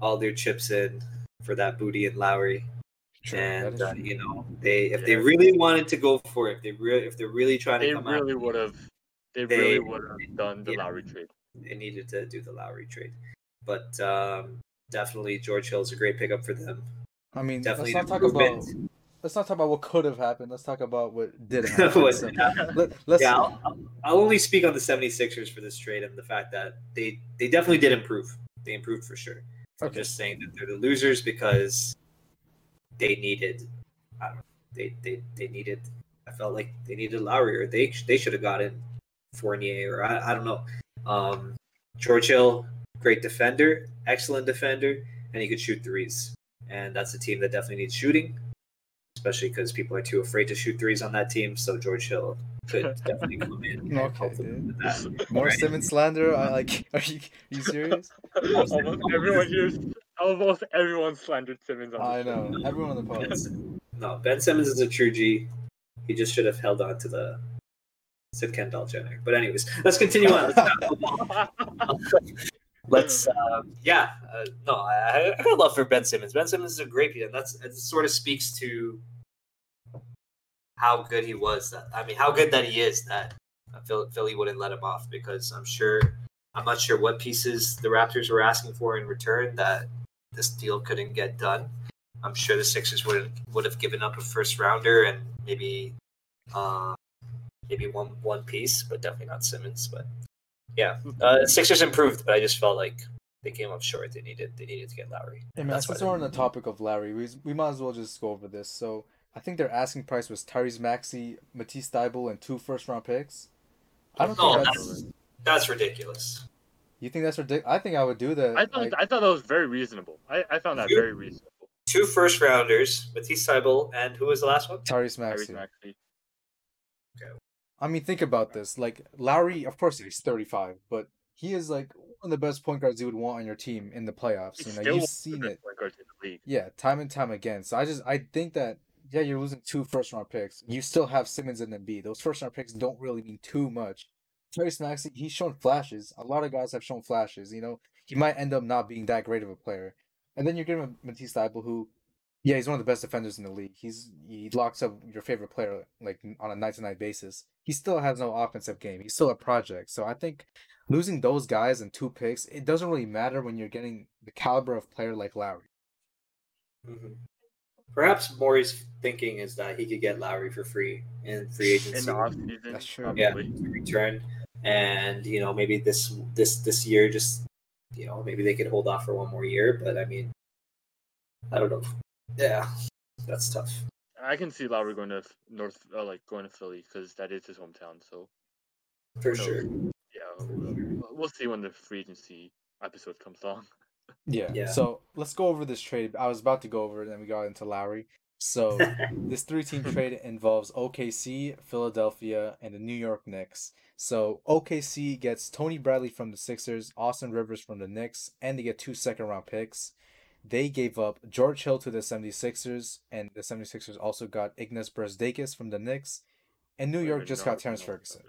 all their chips in for that booty and Lowry. True. And uh, you know, they if yeah. they really wanted to go for it, if they really if they're really trying they to come really would have. They, they, really would have done the yeah, Lowry trade. They needed to do the Lowry trade, but um, definitely George Hill is a great pickup for them. I mean, definitely let's not talk about let's not talk about what could have happened. Let's talk about what did happen. so, let, yeah, I'll, I'll, only speak on the 76ers for this trade and the fact that they they definitely did improve. They improved for sure. Okay. I'm just saying that they're the losers because they needed. I don't know. They they they needed. I felt like they needed Lowry, or they they should have gotten Fournier, or I, I don't know. Um, George Hill, great defender, excellent defender, and he could shoot threes and that's a team that definitely needs shooting, especially because people are too afraid to shoot threes on that team. So George Hill could definitely come in. okay, More right. Simmons slander. I like. Are you, are you serious? almost everyone here, almost everyone slandered Simmons. On. I know. Show. Everyone on the post. No, Ben Simmons is a true G. He just should have held on to the said Kendall Jenner. But anyways, let's continue on. Let's let's uh, yeah uh, no I, I got love for Ben Simmons. Ben Simmons is a great and that's it sort of speaks to how good he was. That I mean, how good that he is. That Philly wouldn't let him off because I'm sure I'm not sure what pieces the Raptors were asking for in return that this deal couldn't get done. I'm sure the Sixers would would have given up a first rounder and maybe uh, maybe one one piece, but definitely not Simmons. But yeah, uh, Sixers improved, but I just felt like they came up short. They needed they needed to get Lowry. Hey man, since we're on the topic of Lowry, we we might as well just go over this. So I think their asking price was Tyrese Maxey, Matisse Thybulle, and two first round picks. I don't think that's, that's, that's ridiculous. You think that's ridiculous? I think I would do that. I thought like... I thought that was very reasonable. I, I found that two, very reasonable. Two first rounders, Matisse Thybulle, and who was the last one? Tyrese Maxey. Tyrese Maxey. Okay. I mean, think about this. Like Lowry, of course, he's 35, but he is like one of the best point guards you would want on your team in the playoffs. He's you know, you've seen it. Yeah, time and time again. So I just I think that yeah, you're losing two first round picks. You still have Simmons and Embiid. Those first round picks don't really mean too much. Tyrese Maxey, he's shown flashes. A lot of guys have shown flashes. You know, he might end up not being that great of a player. And then you're giving Matisse Thybulle, who yeah, he's one of the best defenders in the league. He's he locks up your favorite player like on a night to night basis. He still has no offensive game. He's still a project. So I think losing those guys and two picks, it doesn't really matter when you're getting the caliber of player like Lowry. Mm-hmm. Perhaps Morey's thinking is that he could get Lowry for free in free agency. In That's true. Yeah, return, and you know maybe this this this year just you know maybe they could hold off for one more year. But I mean, I don't know. Yeah, that's tough. I can see Lowry going to North, uh, like going to Philly because that is his hometown. So for sure. Yeah, we'll, we'll see when the free agency episode comes along. Yeah. yeah. So let's go over this trade. I was about to go over it, and then we got into Lowry. So this three-team trade involves OKC, Philadelphia, and the New York Knicks. So OKC gets Tony Bradley from the Sixers, Austin Rivers from the Knicks, and they get two second-round picks. They gave up George Hill to the 76ers, and the 76ers also got Ignas Brazdeikis from the Knicks, and New York just got Terrance Ferguson.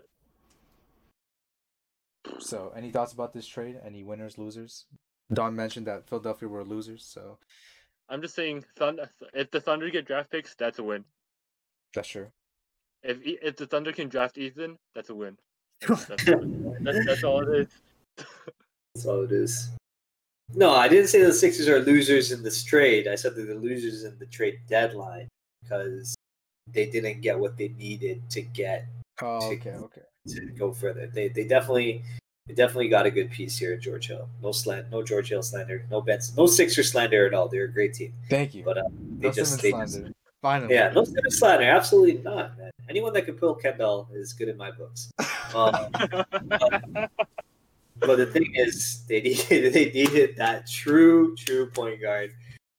So, any thoughts about this trade? Any winners, losers? Daune mentioned that Philadelphia were losers, so I'm just saying, Thunder. If the Thunder get draft picks, that's a win. That's true. If if the Thunder can draft Ethan, that's a win. That's, that's, that's, that's all it is. that's all it is. No, I didn't say the Sixers are losers in this trade. I said they're the losers in the trade deadline because they didn't get what they needed to get. Oh, to, okay, okay. To go further, they they definitely they definitely got a good piece here at George Hill. No slant, no George Hill slander, no Benson, no Sixer slander at all. They're a great team. Thank you. But uh, they no just they slander. Just, Finally. Yeah, no Simmons slander. Absolutely not, man. Anyone that can pull Kendall is good in my books. Um, but, but the thing is, they needed they needed that true true point guard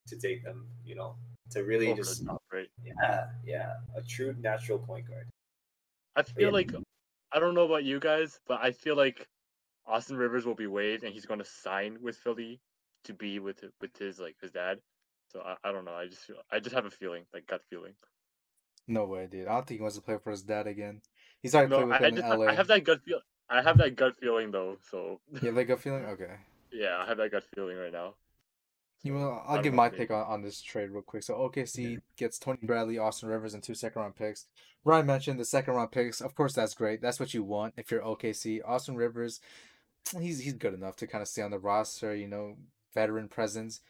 to take them. You know, to really Over just top, right? Yeah, yeah, a true natural point guard. I feel yeah. like I don't know about you guys, but I feel like Austin Rivers will be waived and he's going to sign with Philly to be with with his like his dad. So I, I don't know. I just feel I just have a feeling, like gut feeling. No way, dude. I don't think he wants to play for his dad again. He's already no, played with I, him I just, in LA. I have that gut feel. I have that gut feeling though. So. You have that gut feeling? Okay. yeah, I have that gut feeling right now. You know, I'll give my take on, on this trade real quick. So OKC gets Tony Bradley, Austin Rivers, and two second round picks. Ryan mentioned the second round picks. Of course, that's great. That's what you want if you're OKC. Austin Rivers, he's he's good enough to kind of stay on the roster. You know, veteran presence.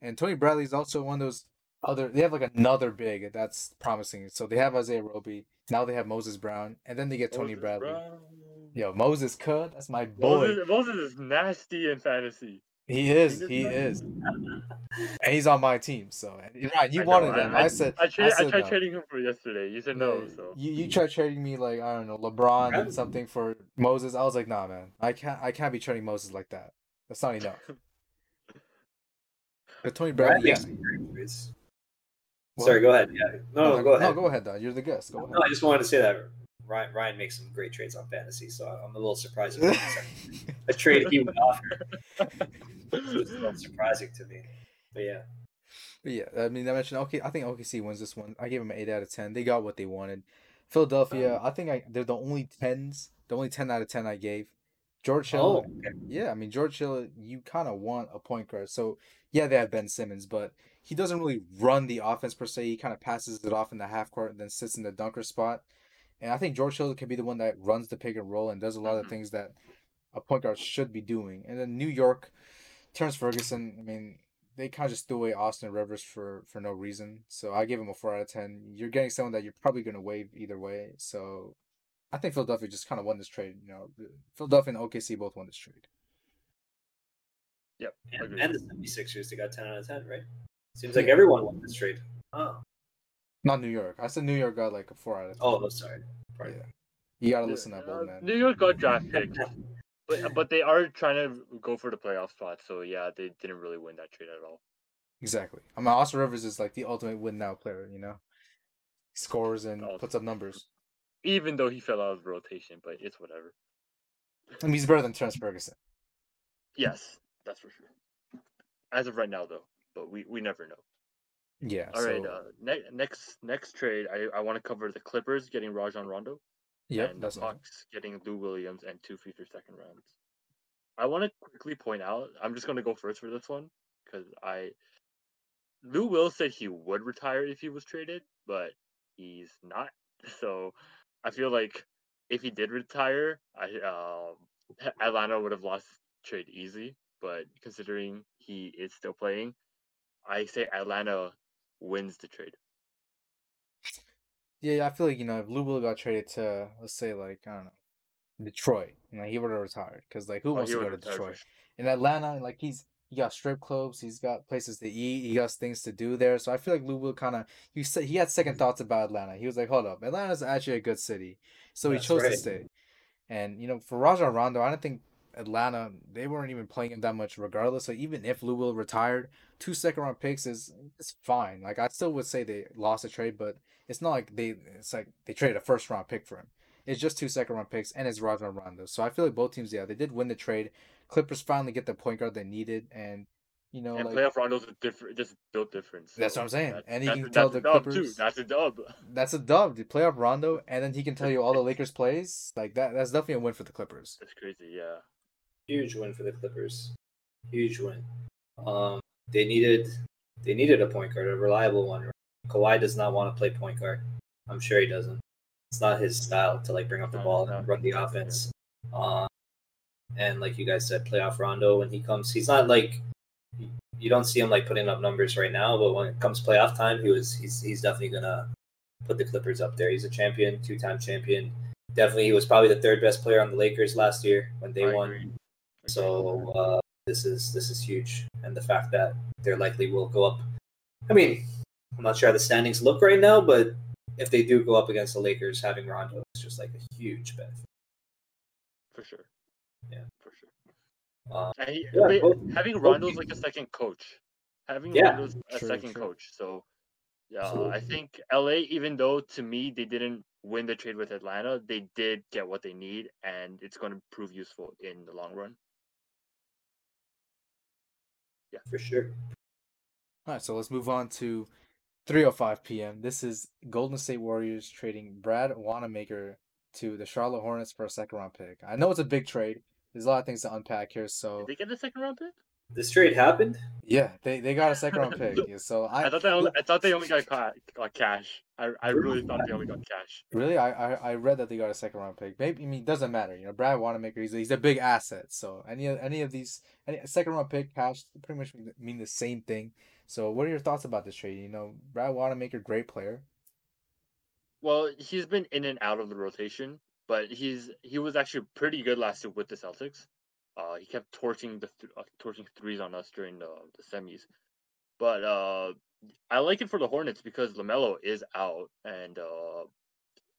And Tony Bradley is also one of those other. They have like another big that's promising. So they have Isaiah Roby. Now they have Moses Brown, and then they get Tony Bradley. Brown. Yo, Moses Cut, that's my boy. Moses, Moses is nasty in fantasy. He is. He is. and he's on my team. So right, you I wanted know, him. I, I, said. I, tra- I, said I tried no. trading him for yesterday. You said no. So you, you tried trading me like I don't know LeBron and something for Moses. I was like, nah, man. I can't. I can't be trading Moses like that. That's not enough. but Tony Brown, yeah. Sorry, go ahead. Yeah. No, no, no go ahead. No, go ahead. Though you're the guest. Go ahead. No, I just wanted to say that Ryan Ryan makes some great trades on fantasy, so I'm a little surprised. a trade he would offer. It's a little surprising to me, but yeah. But yeah, I mean, I mentioned okay. I think OKC wins this one. I gave them an eight out of ten. They got what they wanted. Philadelphia, um, I think I they're the only tens, the only ten out of ten I gave. George Hill, oh, okay. yeah, I mean George Hill, you kind of want a point guard. So yeah, they have Ben Simmons, but he doesn't really run the offense per se. He kind of passes it off in the half court and then sits in the dunker spot. And I think George Hill can be the one that runs the pick and roll and does a lot of mm-hmm. things that a point guard should be doing. And then New York, Terrance Ferguson, I mean, they kind of just threw away Austin Rivers for for no reason. So I give him a four out of ten. You're getting someone that you're probably going to waive either way. So I think Philadelphia just kind of won this trade. You know, Philadelphia and OKC both won this trade. Yep. And, and the 76ers, they got 10 out of 10, right? Seems like everyone won this trade. Oh. Not New York. I said New York got like a four out of 10. Oh, sorry. Right. Yeah. You gotta listen to that, bold man. New York got draft picks, but but they are trying to go for the playoff spot. So yeah, they didn't really win that trade at all. Exactly. I mean, Austin Rivers is like the ultimate win now player. You know, he scores and also, puts up numbers. Even though he fell out of rotation, but it's whatever. I mean, he's better than Terrance Ferguson. Yes, that's for sure. As of right now, though, but we we never know. Yeah. All so... right. Uh, ne- next next trade, I, I want to cover the Clippers getting Rajon Rondo. Yeah. And the Bucks getting Lou Williams and two future second rounds. I want to quickly point out. I'm just going to go first for this one because I. Lou Will said he would retire if he was traded, but he's not. So I feel like if he did retire, I um, Atlanta would have lost trade easy. But considering he is still playing, I say Atlanta wins the trade. Yeah, I feel like you know if Lou Will got traded to let's say like I don't know Detroit, you know he would have retired because like who oh, wants to go to Detroit? In Atlanta, like he's he got strip clubs, he's got places to eat, he got things to do there. So I feel like Lou Will kind of he said he had second mm-hmm. thoughts about Atlanta. He was like, hold up, Atlanta's actually a good city, so That's he chose right. to stay. And you know for Rajon Rondo, I don't think Atlanta, they weren't even playing him that much regardless. So even if Lou Will retired, two second round picks is it's fine. Like I still would say they lost a trade, but it's not like they it's like they traded a first round pick for him. It's just two second round picks and it's Rajon Rondo. So I feel like both teams, yeah, they did win the trade. Clippers finally get the point guard they needed, and you know, and like, playoff Rondo's a different, just built difference. That's what I'm saying. That, and he can tell the Clippers. Too. That's a dub. That's a dub. The playoff Rondo, and then he can tell you all the Lakers plays. Like that. That's definitely a win for the Clippers. That's crazy. Yeah. Huge win for the Clippers. Huge win. Um, they needed they needed a point guard, a reliable one. Kawhi does not want to play point guard. I'm sure he doesn't. It's not his style to like bring up the ball and run the offense. Um, and like you guys said, playoff Rondo when he comes, he's not like you don't see him like putting up numbers right now, but when it comes playoff time, he was he's he's definitely gonna put the Clippers up there. He's a champion, two time champion. Definitely, he was probably the third best player on the Lakers last year when they I won. agree. So uh, this is this is huge, and the fact that they're likely will go up. I mean, I'm not sure how the standings look right now, but if they do go up against the Lakers, having Rondo is just like a huge benefit. for sure. Yeah. for sure. Um, And he, Yeah, wait, both- having both Rondo's like a second coach. Having Yeah. Rondo's a True, second true. coach. So yeah, Absolutely. I think LA, even though to me they didn't win the trade with Atlanta, they did get what they need, and it's going to prove useful in the long run. For sure. All right, so let's move on to 3:05 p.m. This is Golden State Warriors trading Brad Wanamaker to the Charlotte Hornets for a second round pick. I know it's a big trade. There's a lot of things to unpack here. So Did they get the second round pick? This trade happened. yeah, they, they got a second round pick. Yeah, so I, I, thought they only, I thought they only got, ca- got cash. I, I really thought they only got cash. really I, I I read that they got a second round pick. Maybe I mean it doesn't matter. You know, Brad Wanamaker he's a, he's a big asset. So any of any of these any second round pick cash pretty much mean, mean the same thing. So what are your thoughts about this trade? You know, Brad Wanamaker, great player. Well, he's been in and out of the rotation, but he's he was actually pretty good last year with the Celtics. Uh, he kept torching the th- uh, torching threes on us during the, the semis, but uh, I like it for the Hornets because LaMelo is out, and uh,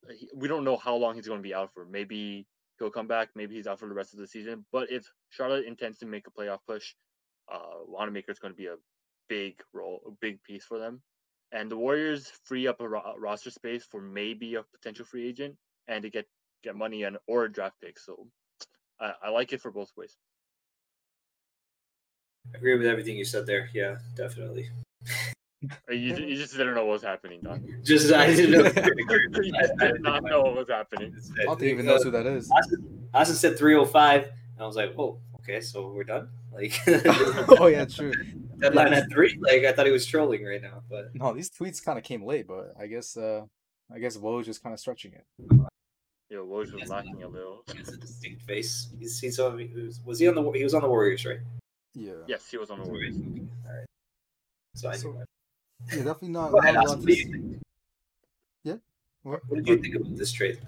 he, we don't know how long he's going to be out for. Maybe he'll come back. Maybe he's out for the rest of the season. But if Charlotte intends to make a playoff push, uh, Wanamaker is going to be a big role, a big piece for them. And the Warriors free up a ro- roster space for maybe a potential free agent and to get get money and or a draft pick. So I, I like it for both ways. I agree with everything you said there. Yeah, definitely. Uh, You, you just didn't know what was happening, Daune. Just I didn't know. you did not know what was happening. I don't even knows who that is. Austin said 305, and I was like, "Oh, okay, so we're done." Like, oh yeah, true. deadline at three. Like, I thought he was trolling right now, but No, these tweets kind of came late, but I guess uh I guess Woj just kind of stretching it. Yo, Woj was lacking a little. he has a distinct face. He's, he's on, he was, was he on the? He was on the Warriors, right? Yeah. Yes, he was on the Warriors. All right. So I So- knew. Yeah, definitely not. Not a what do you think? Yeah. What? What did you think about this trade?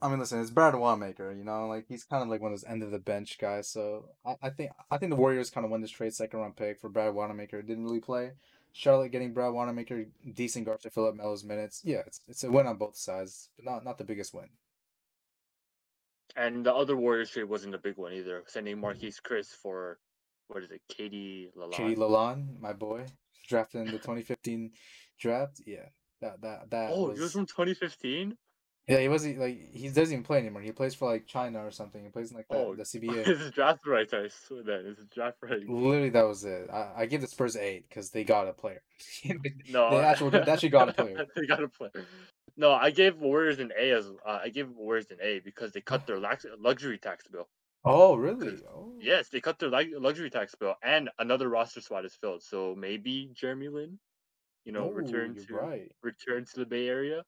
I mean, listen, it's Brad Wanamaker. You know, like he's kind of like one of those end of the bench guys. So I, I think I think the Warriors kind of won this trade, second round pick for Brad Wanamaker. Didn't really play. Charlotte getting Brad Wanamaker, decent guard to fill up Melo's minutes. Yeah, it's it's a win on both sides, but not not the biggest win. And the other Warriors trade wasn't a big one either. Sending Marquese Chriss for what is it, Cady Lalanne. Cady Lalanne, my boy, drafted in the 2015 draft. Yeah, that that that. Oh, was... he was from 2015. Yeah, he wasn't like he doesn't even play anymore. He plays for like China or something. He plays in like the, Oh, the CBA. Draft rights. I swear that is draft rights. Literally, that was it. I, I give the Spurs eight because they got a player. No, they actually they actually got a player. they got a player. No, I gave Warriors an A as uh, I gave Warriors an A because they cut their lax- luxury tax bill. Oh, really? Oh. Yes, they cut their lu- luxury tax bill, and another roster spot is filled. So maybe Jeremy Lin, you know, Oh, return to right. return to the Bay Area.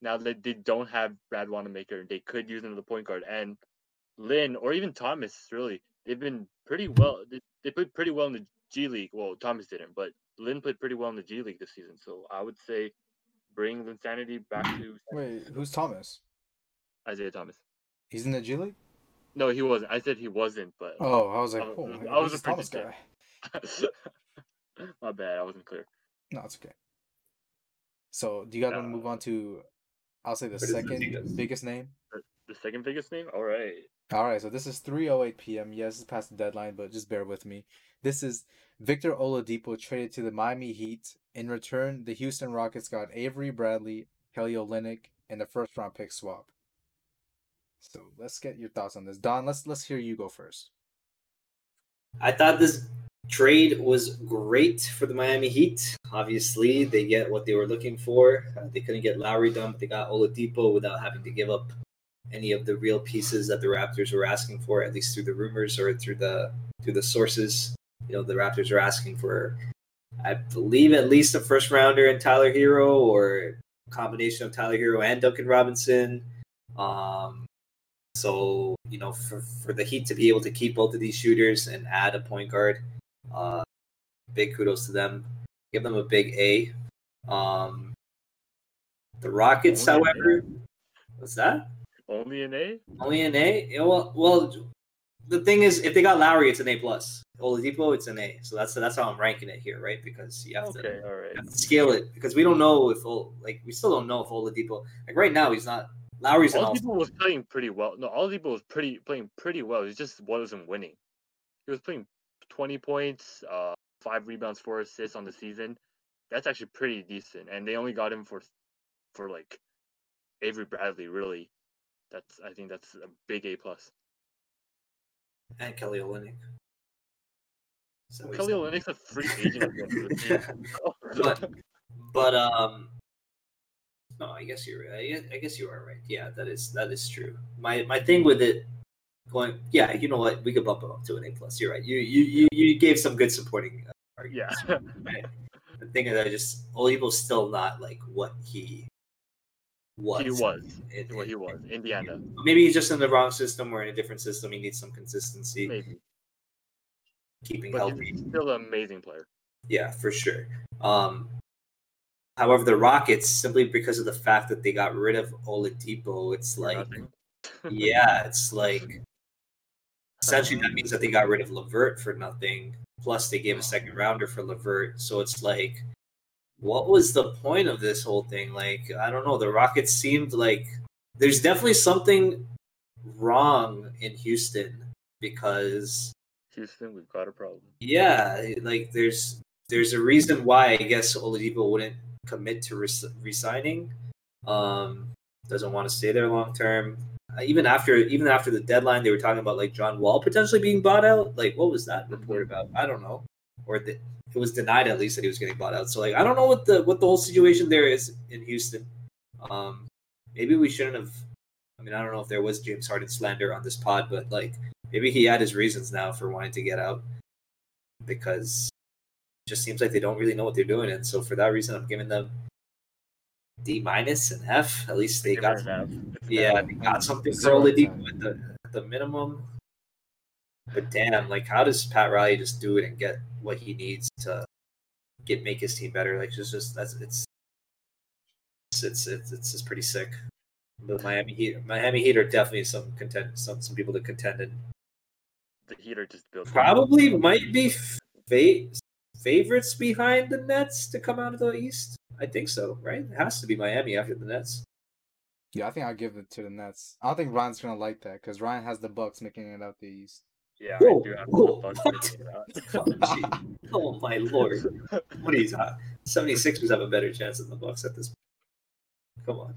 Now that they don't have Brad Wanamaker, they could use another point guard. And Lin or even Thomas, really, they've been pretty well. They, they played pretty well in the G League. Well, Thomas didn't, but Lin played pretty well in the G League this season. So I would say bring Linsanity back to Wait, who's Thomas? Isaiah Thomas. He's in the G League. No, he wasn't. I said he wasn't, but Oh, I was like, I oh, was- I was a pretty Thomas guy. my bad. I wasn't clear. No, it's okay. So, do you guys want to Uh, move on to? I'll say the What is the second biggest? biggest name. The second biggest name. All right. All right, so this is 3:08 p.m. Yes, it's past the deadline, but just bear with me. This is Victor Oladipo traded to the Miami Heat. In return, the Houston Rockets got Avery Bradley, Kelly Olynyk, and a first round pick swap. So let's get your thoughts on this, Daune. Let's let's hear you go first. I thought this trade was great for the Miami Heat. Obviously, they get what they were looking for. Uh, they couldn't get Lowry done, but they got Oladipo without having to give up any of the real pieces that the Raptors were asking for, at least through the rumors or through the through the sources. You know, the Raptors are asking for, I believe, at least a first rounder and Tyler Herro, or combination of Tyler Herro and Duncan Robinson. Um, so you know, for for the Heat to be able to keep both of these shooters and add a point guard, uh, big kudos to them. Give them a big A. Um, the Rockets, Only however, what's that? Only an A. Only an A. Yeah, well, well, the thing is, if they got Lowry, it's an A plus. Oladipo, it's an A. So that's that's how I'm ranking it here, right? Because you have, okay, to, all right. have to scale it because we don't know if like we still don't know if Oladipo like right now he's not Lowry's Oladipo was playing pretty well. No, Oladipo was pretty playing pretty well. He just wasn't winning. He was playing 20 points, uh, five rebounds, four assists on the season. That's actually pretty decent. And they only got him for for like Avery Bradley, really. That's I think that's a big A plus. And Kelly Olynyk. So well, Kelly Olynyk's a free agent but, but um no, I guess you're right. I guess you are right. Yeah, that is that is true. My my thing with it going, yeah, you know what? We could bump him up to an A plus. You're right. You you you, you gave some good supporting uh, arguments. Yeah. right? The thing is, I just Oladipo's still not like what he was. He was. In, what he was. Indiana. Maybe he's just in the wrong system or in a different system. He needs some consistency. Maybe. Keeping but healthy. He's still an amazing player. Yeah, for sure. Um, however, the Rockets, simply because of the fact that they got rid of Oladipo, it's like, yeah, it's like essentially that means that they got rid of LeVert for nothing. Plus, they gave a second rounder for LeVert. So it's like, what was the point of this whole thing? Like, I don't know. The Rockets seemed like there's definitely something wrong in Houston because Houston, we've got a problem. Yeah, like there's there's a reason why I guess Oladipo wouldn't commit to res- resigning. Um, doesn't want to stay there long term. Uh, even after even after the deadline, they were talking about like John Wall potentially being bought out. Like, what was that report about? I don't know. Or the, it was denied at least that he was getting bought out. So like I don't know what the what the whole situation there is in Houston. Um, maybe we shouldn't have. I mean, I don't know if there was James Harden slander on this pod, but like maybe he had his reasons now for wanting to get out because it just seems like they don't really know what they're doing, and so for that reason, I'm giving them D minus and F. At least they got yeah, they got something for Oladipo at the the minimum. But damn, like how does Pat Riley just do it and get what he needs to get make his team better? Like just just that's it's it's it's it's just pretty sick. But Miami Heat, Miami Heat are definitely some contend some some people to contend in. The Heat are just built. Probably might be fa- favorites behind the Nets to come out of the East. I think so, right? It has to be Miami after the Nets. Yeah, I think I'll give it to the Nets. I don't think Ryan's gonna like that because Ryan has the Bucks making it out the East. Yeah, whoa, I do have whoa, what? Oh, oh my lord! What are you talking? 76ers have a better chance than the Bucks at this. point. Come on.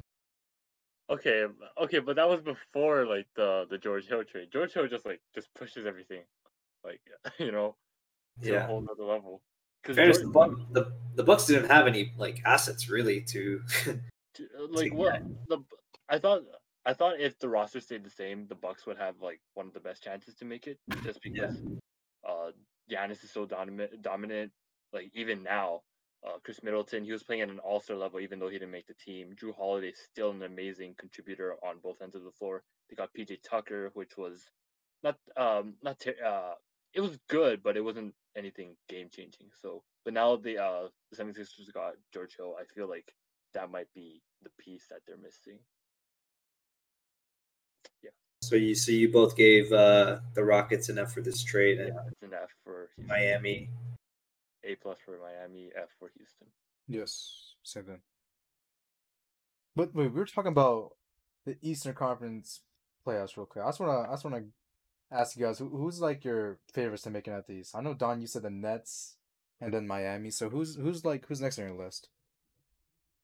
Okay, okay, but that was before like the the George Hill trade. George Hill just like just pushes everything, like you know, to yeah. a whole other level. Because the, Buck, the the Bucks didn't have any like assets really to. to like to what the I thought I thought if the roster stayed the same, the Bucks would have like one of the best chances to make it, just because yeah. uh Giannis is so dominant. Dominant, like even now, uh, Khris Middleton, he was playing at an All Star level, even though he didn't make the team. Jrue Holiday is still an amazing contributor on both ends of the floor. They got PJ Tucker, which was not um not ter- uh it was good, but it wasn't anything game changing. So, but now the uh the 76ers got George Hill. I feel like that might be the piece that they're missing. Yeah. So you so you both gave uh the Rockets an F for this trade and yeah, an F for Houston. Miami. A plus for Miami, F for Houston. Yes, seven. But wait, we were talking about the Eastern Conference playoffs real quick. I just wanna I just wanna ask you guys who, who's like your favorites to make it out these. I know Daune, you said the Nets and then Miami. So who's who's like who's next on your list?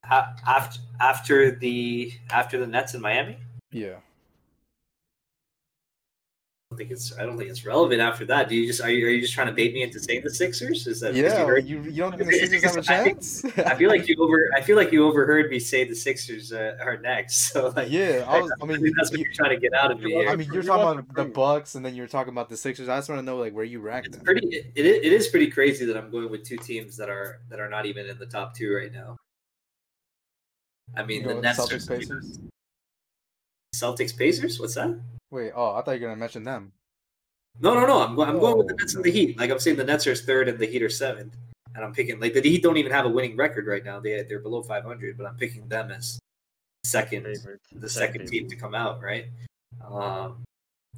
after after the after the Nets in Miami. Yeah think it's I don't think it's relevant after that. Do you just are you, are you just trying to bait me into saying the Sixers? Is that yeah? You, you, you don't think the Sixers have a chance? I feel like you over I feel like you overheard me say the Sixers uh, are next. So like yeah, I was. I mean, that's what you, are trying to get out of me. I mean, you're talking about the Bucks, and then you're talking about the Sixers. I just want to know like where you rank it's them. Pretty, it, it is pretty crazy that I'm going with two teams that are that are not even in the top two right now. I mean, the Nets. Celtics Pacers. Celtics Pacers. What's that? Wait, oh, I thought you were gonna mention them. No, no, no. I'm going. I'm going with the Nets and the Heat. Like I'm saying, the Nets are third and the Heat are seventh, and I'm picking like the Heat don't even have a winning record right now. They they're below 500, but I'm picking them as second, the second team to come out. Right. Um,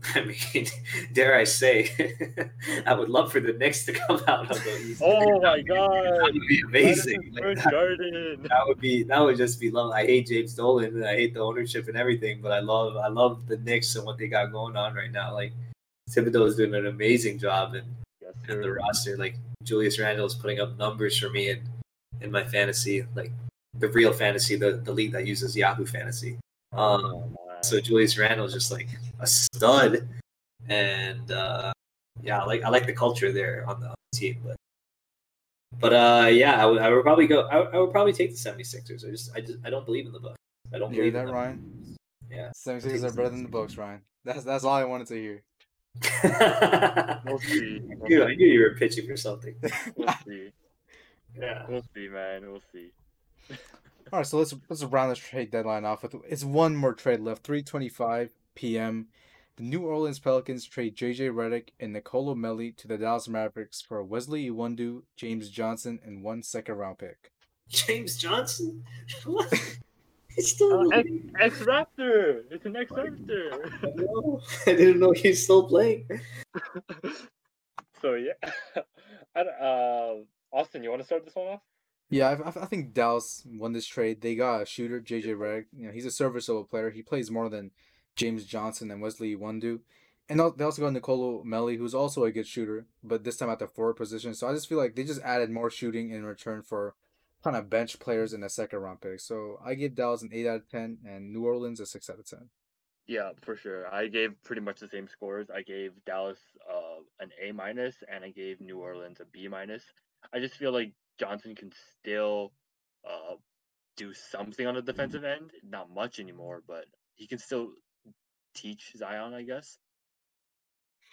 I mean, dare I say, I would love for the Knicks to come out of the East. Oh my god, that would be amazing. That, like, that, that, would be that would just be love. I hate James Dolan and I hate the ownership and everything, but I love I love the Knicks and what they got going on right now. Like Thibodeau is doing an amazing job and yes, in the roster. Like Julius Randle is putting up numbers for me and in my fantasy, like the real fantasy, the, the league that uses Yahoo Fantasy. Um, oh, so Julius Randle is just like a stud, and uh, yeah, I like I like the culture there on the, on the team. But but uh, yeah, I would, I would probably go. I, I would probably take the 76ers. I just I just I don't believe in the Bucks. I don't you believe that, Ryan. Yeah, 76ers are better than the Bucks, Ryan. That's that's all I wanted to hear we'll see. I knew, I knew you were pitching for something. We'll see. Yeah, we'll see, man. We'll see. All right, so let's let's round this trade deadline off with it's one more trade left. Three twenty-five p.m. The New Orleans Pelicans trade J.J. Redick and Nicolo Melli to the Dallas Mavericks for Wesley Iwundu, James Johnson, and one second round pick. James Johnson? What? He's still uh, X Raptor. It's an X Raptor. I, I didn't know he's still playing. so yeah, I, uh, Austin, you want to start this one off? Yeah, I, I think Dallas won this trade. They got a shooter, JJ Redick. You know, he's a serviceable player. He plays more than James Johnson and Wesley Iwundu. And they also got Nicolo Melli, who's also a good shooter, but this time at the forward position. So I just feel like they just added more shooting in return for kind of bench players in a second round pick. So I give Dallas an eight out of ten, and New Orleans a six out of ten. Yeah, for sure. I gave pretty much the same scores. I gave Dallas uh, an A minus, and I gave New Orleans a B minus. I just feel like Johnson can still uh, do something on the defensive end. Not much anymore, but he can still teach Zion, I guess.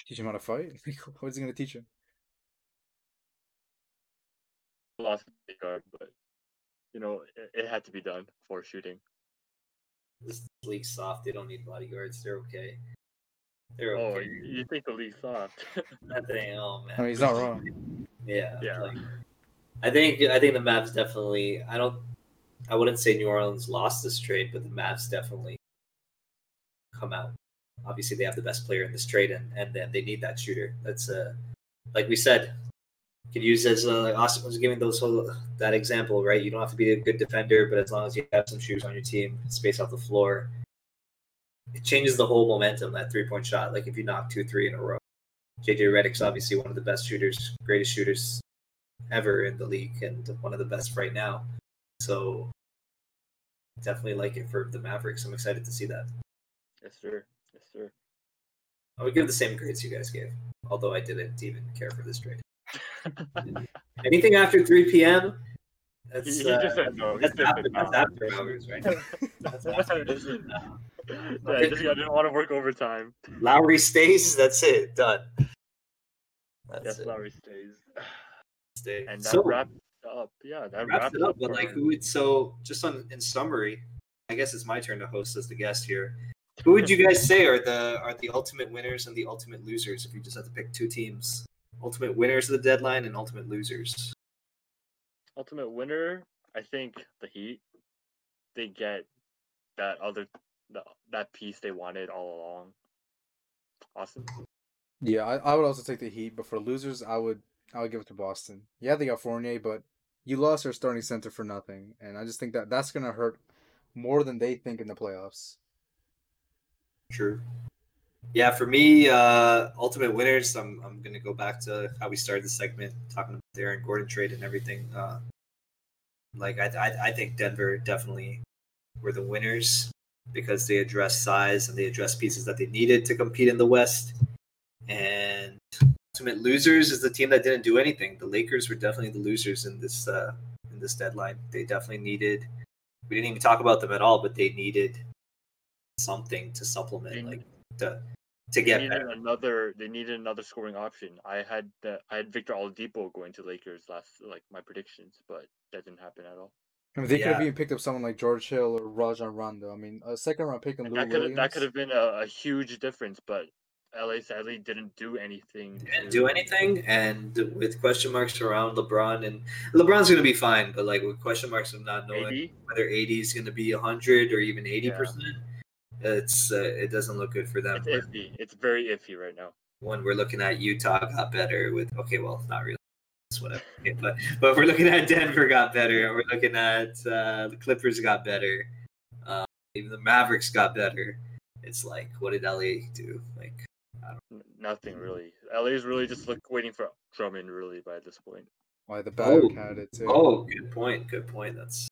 Teach him how to fight. what is he going to teach him? Philosophy guard, but you know, it, it had to be done for shooting. This league's soft. They don't need bodyguards. They're okay. They're oh, okay. Oh, you think the league's soft? that thing, oh man. I mean, he's not wrong. Yeah. Yeah. Like, I think I think the Mavs definitely. I don't. I wouldn't say New Orleans lost this trade, but the Mavs definitely come out. Obviously, they have the best player in this trade, and and then they need that shooter. That's uh, like we said, could use as uh, like Austin was giving those whole, that example, right? You don't have to be a good defender, but as long as you have some shooters on your team, space off the floor, it changes the whole momentum. That three point shot, like if you knock two, three in a row. JJ Redick's obviously one of the best shooters, greatest shooters ever in the league, and one of the best right now. So definitely like it for the Mavericks. I'm excited to see that. Yes, sir. Yes, sir. I would give the same grades you guys gave, although I didn't even care for this trade. Anything after 3 p.m. That's, he, uh, just said no. That's, after, that's after hours, right? that's after. no. Yeah, just, I didn't want to work overtime. Lowry stays. That's it. Done. That's yes, it. Lowry stays. Stay. And that so, wraps up. Yeah, that wraps, wraps it up. But like, who would so just on in summary? I guess it's my turn to host as the guest here. Who would you guys say are the are the ultimate winners and the ultimate losers if you just had to pick two teams? ultimate winners of the deadline and ultimate losers. Ultimate winner, I think the Heat. They get that other the, that piece they wanted all along. Awesome. Yeah, I, I would also take the Heat, but for losers, I would I would give it to Boston. Yeah, they got Fournier, but you lost their starting center for nothing, and I just think that that's gonna hurt more than they think in the playoffs. True. Yeah, for me, uh, ultimate winners. I'm I'm gonna go back to how we started the segment talking about the Aaron Gordon trade and everything. Uh, like I, I I think Denver definitely were the winners because they addressed size and they addressed pieces that they needed to compete in the West. And ultimate losers is the team that didn't do anything. The Lakers were definitely the losers in this uh, in this deadline. They definitely needed. We didn't even talk about them at all, but they needed something to supplement, like to to get needed another. They needed another scoring option. I had the, I had Victor Oladipo going to Lakers last, like my predictions, but that didn't happen at all. I mean, they yeah. could have even picked up someone like George Hill or Rajon Rondo. I mean, a second round pick and that could that could have been a, a, huge difference, but LA sadly didn't do anything. Didn't to... do anything, and with question marks around LeBron, and LeBron's going to be fine, but like with question marks of not knowing AD? whether AD is going to be 100 or even 80 yeah. percent it's uh, it doesn't look good for them. It's iffy. It's very iffy right now. When we're looking at Utah got better with okay, well, not really. Whatever. Okay, but but we're looking at Denver got better. We're looking at uh, the Clippers got better. Uh, even the Mavericks got better. It's like, what did LA do? Like, nothing really. LA is really just like waiting for Drummond really by this point. Why the Magic oh, had it too. Oh, good point. Good point. That's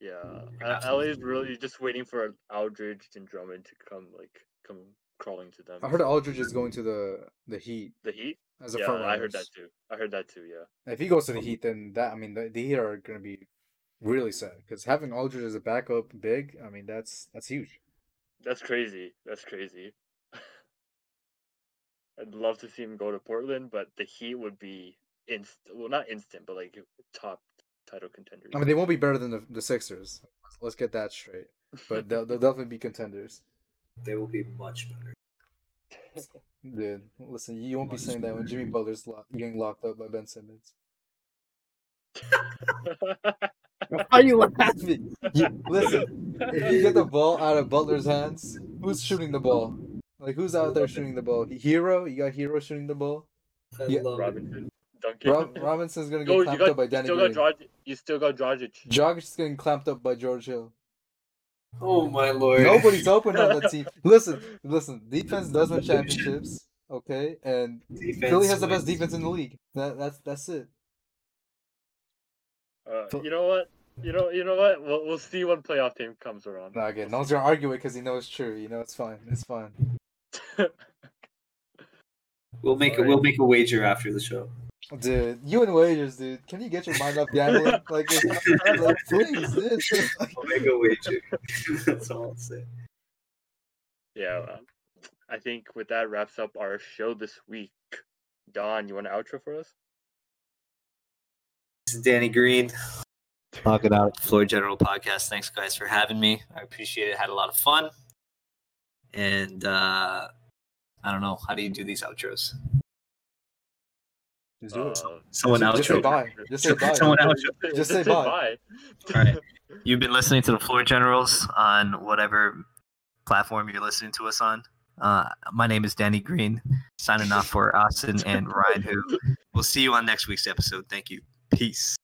yeah, mm, LA is really just waiting for Aldridge and Drummond to come like come crawling to them. I heard Aldridge is going to the the Heat. The Heat. As a yeah, front I heard that too. I heard that too. Yeah. If he goes to the um, Heat, then that I mean the, the Heat are going to be really sad because having Aldridge as a backup big, I mean that's that's huge. That's crazy. That's crazy. I'd love to see him go to Portland, but the Heat would be instant. Well, not instant, but like top title contenders. I mean, they won't be better than the, the Sixers. Let's get that straight. But they'll, they'll definitely be contenders. They will be much better. Dude, listen, you won't much be saying that when Jimmy Butler's lo- getting locked up by Ben Simmons. Why are you laughing? You, listen, if you get the ball out of Butler's hands, who's shooting the ball? Like, who's out there shooting the ball? Herro, You got Herro shooting the ball? yeah. Robinson. Duncan. Rob, Robinson's gonna get no, clamped got, up by Danny still Green. Got Drog- you still got Dragic. Dragic's getting clamped up by George Hill. Oh my lord! Nobody's open on that team. Listen, listen. Defense does win championships. Okay, and defense Philly has the best defense in the league. That, that's that's it. Uh, you know what? You know, you know what? We'll we'll see when playoff team comes around. Nah, again, no one's gonna argue it because he knows it's true. You know, it's fine. It's fine. We'll make a we'll make a wager after the show. Dude, you and wagers, dude. Can you get your mind off gambling? like, like, please, dude. I'll make a wager. That's all I'll say. Yeah, um, I think with that wraps up our show this week. Daune, you want an outro for us? This is Danny Green. Talk it out. Floor General Podcast. Thanks, guys, for having me. I appreciate it. Had a lot of fun. And uh, I don't know. How do you do these outros? Just do it. Uh, Someone just, outro. Just say bye. Just say bye. Someone outro. Just, just say bye. bye. All right. You've been listening to the Floor Generals on whatever platform you're listening to us on. Uh, my name is Danny Green, signing off for Austin and Ryan, who we'll see you on next week's episode. Thank you. Peace.